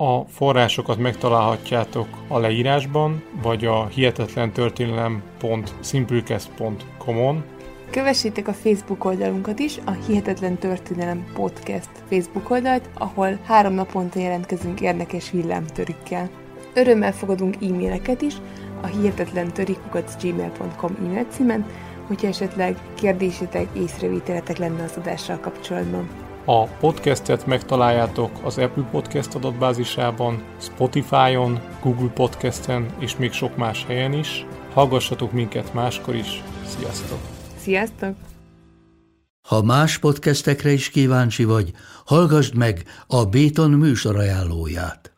A forrásokat megtalálhatjátok a leírásban, vagy a hihetetlentörténelem.simplecast.com-on. Kövessétek a Facebook oldalunkat is, a Hihetetlen Történelem Podcast Facebook oldalt, ahol három naponta jelentkezünk érdekes villámtörikkel. Örömmel fogadunk e-maileket is a hihetetlen gmail.com e-mail címen, hogyha esetleg kérdésetek, észrevételetek lenne az adással kapcsolatban. A podcastet megtaláljátok az Apple Podcast adatbázisában, Spotify-on, Google Podcasten és még sok más helyen is. Hallgassatok minket máskor is. Sziasztok! Sziasztok! Ha más podcastekre is kíváncsi vagy, hallgassd meg a Béton műsor ajánlóját.